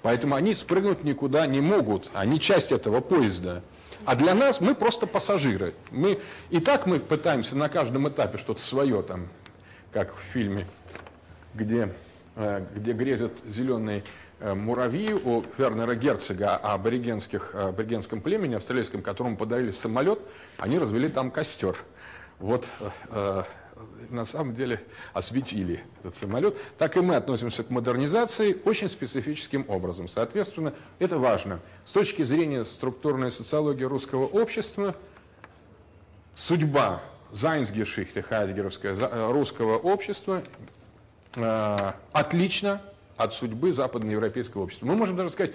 A: Поэтому они спрыгнуть никуда не могут, они часть этого поезда. А для нас мы просто пассажиры. Мы, и так мы пытаемся на каждом этапе что-то свое, там, как в фильме, где, э, где грезят зеленые э, муравьи у Вернера Герцога о аборигенских, аборигенском племени австралийском, которому подарили самолет, они развели там костер. Вот э, на самом деле осветили этот самолет. Так и мы относимся к модернизации очень специфическим образом. Соответственно, это важно. С точки зрения структурной социологии русского общества, судьба Зайнсгешихте, хайдегеровская, э, русского общества э, отлична от судьбы западноевропейского общества. Мы можем даже сказать,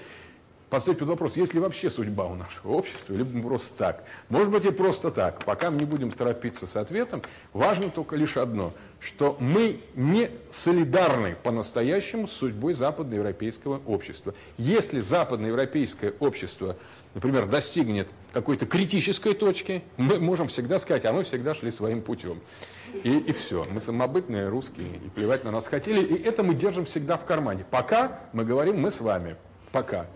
A: поставить вопрос, есть ли вообще судьба у нашего общества, либо просто так. Может быть и просто так. Пока мы не будем торопиться с ответом, важно только лишь одно, что мы не солидарны по-настоящему с судьбой западноевропейского общества. Если западноевропейское общество, например, достигнет какой-то критической точки, мы можем всегда сказать, а мы всегда шли своим путем. И, и все. Мы самобытные русские, и плевать на нас хотели, и это мы держим всегда в кармане. Пока мы говорим, мы с вами. Пока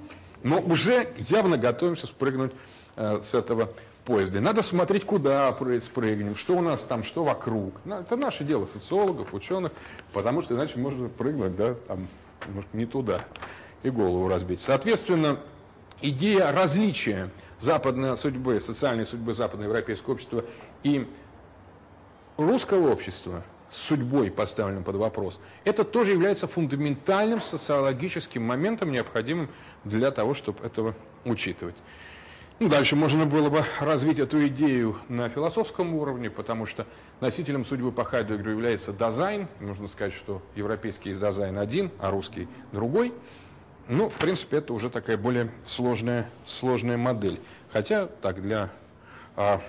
A: но уже явно готовимся спрыгнуть э, с этого поезда. Надо смотреть, куда спрыгнем, что у нас там, что вокруг. Ну, это наше дело, социологов, ученых, потому что иначе можно прыгнуть, да, там, может, не туда и голову разбить. Соответственно, идея различия западной судьбы, социальной судьбы западноевропейского общества и русского общества судьбой поставленным под вопрос, это тоже является фундаментальным социологическим моментом, необходимым для того, чтобы этого учитывать. Ну, дальше можно было бы развить эту идею на философском уровне, потому что носителем судьбы по Хайдегеру является дизайн. Нужно сказать, что европейский есть дизайн один, а русский другой. Ну, в принципе, это уже такая более сложная, сложная модель. Хотя, так, для а,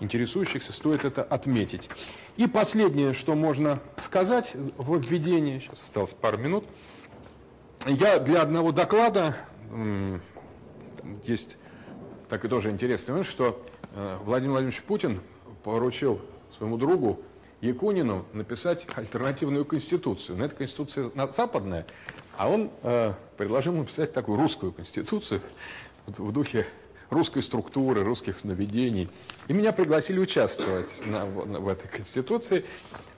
A: интересующихся стоит это отметить. И последнее, что можно сказать в введении, сейчас. Осталось пару минут – я для одного доклада, есть так и тоже интересный момент, что э, Владимир Владимирович Путин поручил своему другу Якунину написать альтернативную конституцию. Но эта конституция западная, а он э, предложил написать такую русскую конституцию в духе русской структуры, русских сновидений. И меня пригласили участвовать на, в этой конституции.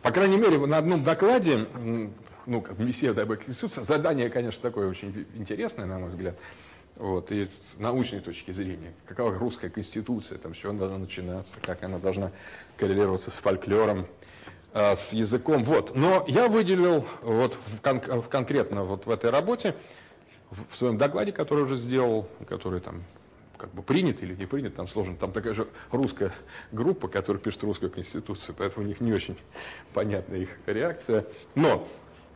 A: По крайней мере, на одном докладе ну, как беседа об Конституции, задание, конечно, такое очень интересное, на мой взгляд, вот, и с научной точки зрения, какова русская конституция, там, с чего она должна начинаться, как она должна коррелироваться с фольклором, э, с языком, вот. Но я выделил вот в кон в конкретно вот в этой работе, в своем докладе, который уже сделал, который там как бы принят или не принят, там сложно. Там такая же русская группа, которая пишет русскую конституцию, поэтому у них не очень понятна их реакция. Но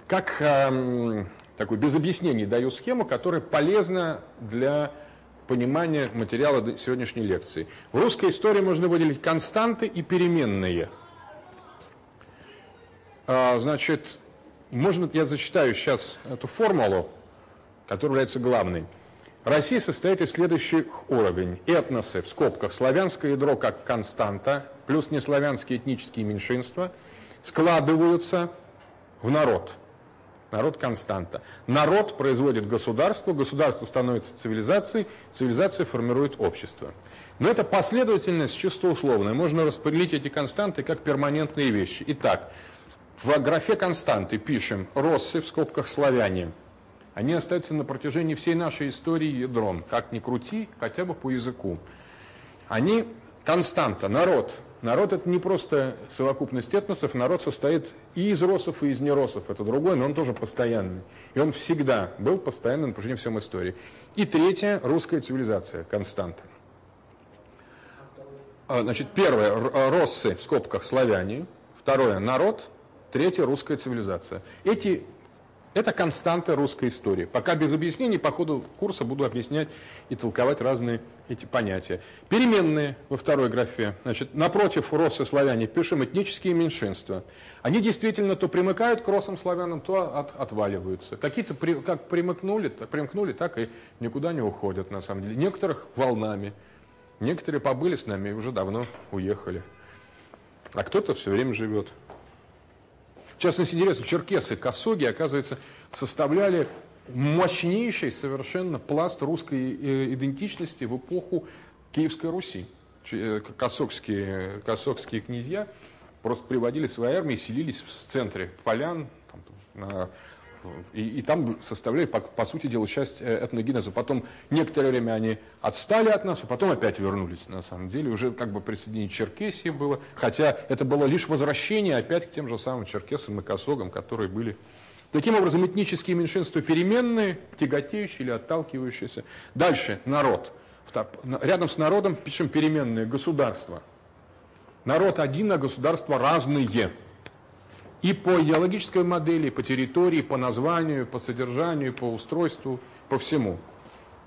A: как э, такую без объяснений даю схему, которая полезна для понимания материала сегодняшней лекции. В русской истории можно выделить константы и переменные. А, значит, можно, я зачитаю сейчас эту формулу, которая является главной. Россия состоит из следующих уровней. Этносы, в скобках, славянское ядро как константа, плюс неславянские этнические меньшинства, складываются в народ – Народ – константа. Народ производит государство, государство становится цивилизацией, цивилизация формирует общество. Но это последовательность чисто условная. Можно распределить эти константы как перманентные вещи. Итак, в графе константы пишем «россы» в скобках «славяне». Они остаются на протяжении всей нашей истории ядром. Как ни крути, хотя бы по языку. Они константа, народ. Народ это не просто совокупность этносов, народ состоит и из росов, и из неросов. Это другой, но он тоже постоянный. И он всегда был постоянным на протяжении всей истории. И третье, русская цивилизация, константа. А, значит, первое, россы, в скобках, славяне. Второе, народ. Третье, русская цивилизация. Эти это константа русской истории. Пока без объяснений, по ходу курса буду объяснять и толковать разные эти понятия. Переменные во второй графе. Значит, напротив россы славяне пишем этнические меньшинства. Они действительно то примыкают к росам славянам, то от, отваливаются. Какие-то при, как примыкнули, так, примкнули, так и никуда не уходят на самом деле. Некоторых волнами. Некоторые побыли с нами и уже давно уехали. А кто-то все время живет. В частности, интересно, черкесы, косоги, оказывается, составляли мощнейший совершенно пласт русской э, идентичности в эпоху Киевской Руси. Э, косогские, косогские князья просто приводили свои армии, селились в центре полян, там, на и, и там составляли, по, по сути дела, часть э, этногенеза. Потом некоторое время они отстали от нас, а потом опять вернулись, на самом деле. Уже как бы присоединение Черкесии было, хотя это было лишь возвращение опять к тем же самым черкесам и косогам, которые были. Таким образом, этнические меньшинства переменные, тяготеющие или отталкивающиеся. Дальше, народ. Рядом с народом пишем переменные, государство. Народ один, а государства разные и по идеологической модели, по территории, по названию, по содержанию, по устройству, по всему.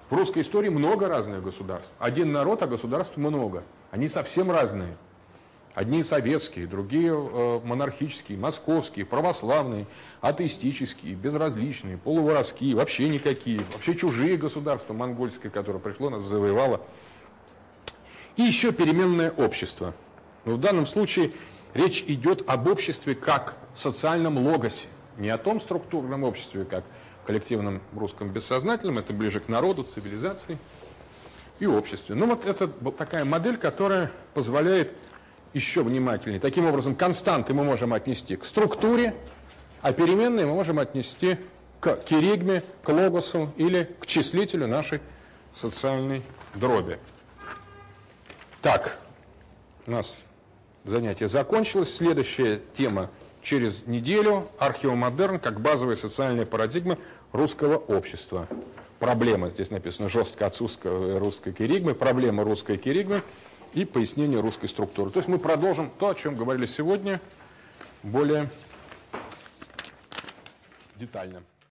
A: В русской истории много разных государств. Один народ, а государств много. Они совсем разные. Одни советские, другие э, монархические, московские, православные, атеистические, безразличные, полуворовские, вообще никакие, вообще чужие государства, монгольское, которое пришло, нас завоевало. И еще переменное общество. Но в данном случае Речь идет об обществе как социальном логосе, не о том структурном обществе, как коллективном русском бессознательном, это ближе к народу, цивилизации и обществе. Ну вот это вот такая модель, которая позволяет еще внимательнее. Таким образом, константы мы можем отнести к структуре, а переменные мы можем отнести к киригме, к логосу или к числителю нашей социальной дроби. Так, у нас занятие закончилось. Следующая тема через неделю. Археомодерн как базовая социальная парадигма русского общества. Проблема, здесь написано жестко отсутствие русской киригмы, проблема русской киригмы и пояснение русской структуры. То есть мы продолжим то, о чем говорили сегодня, более детально.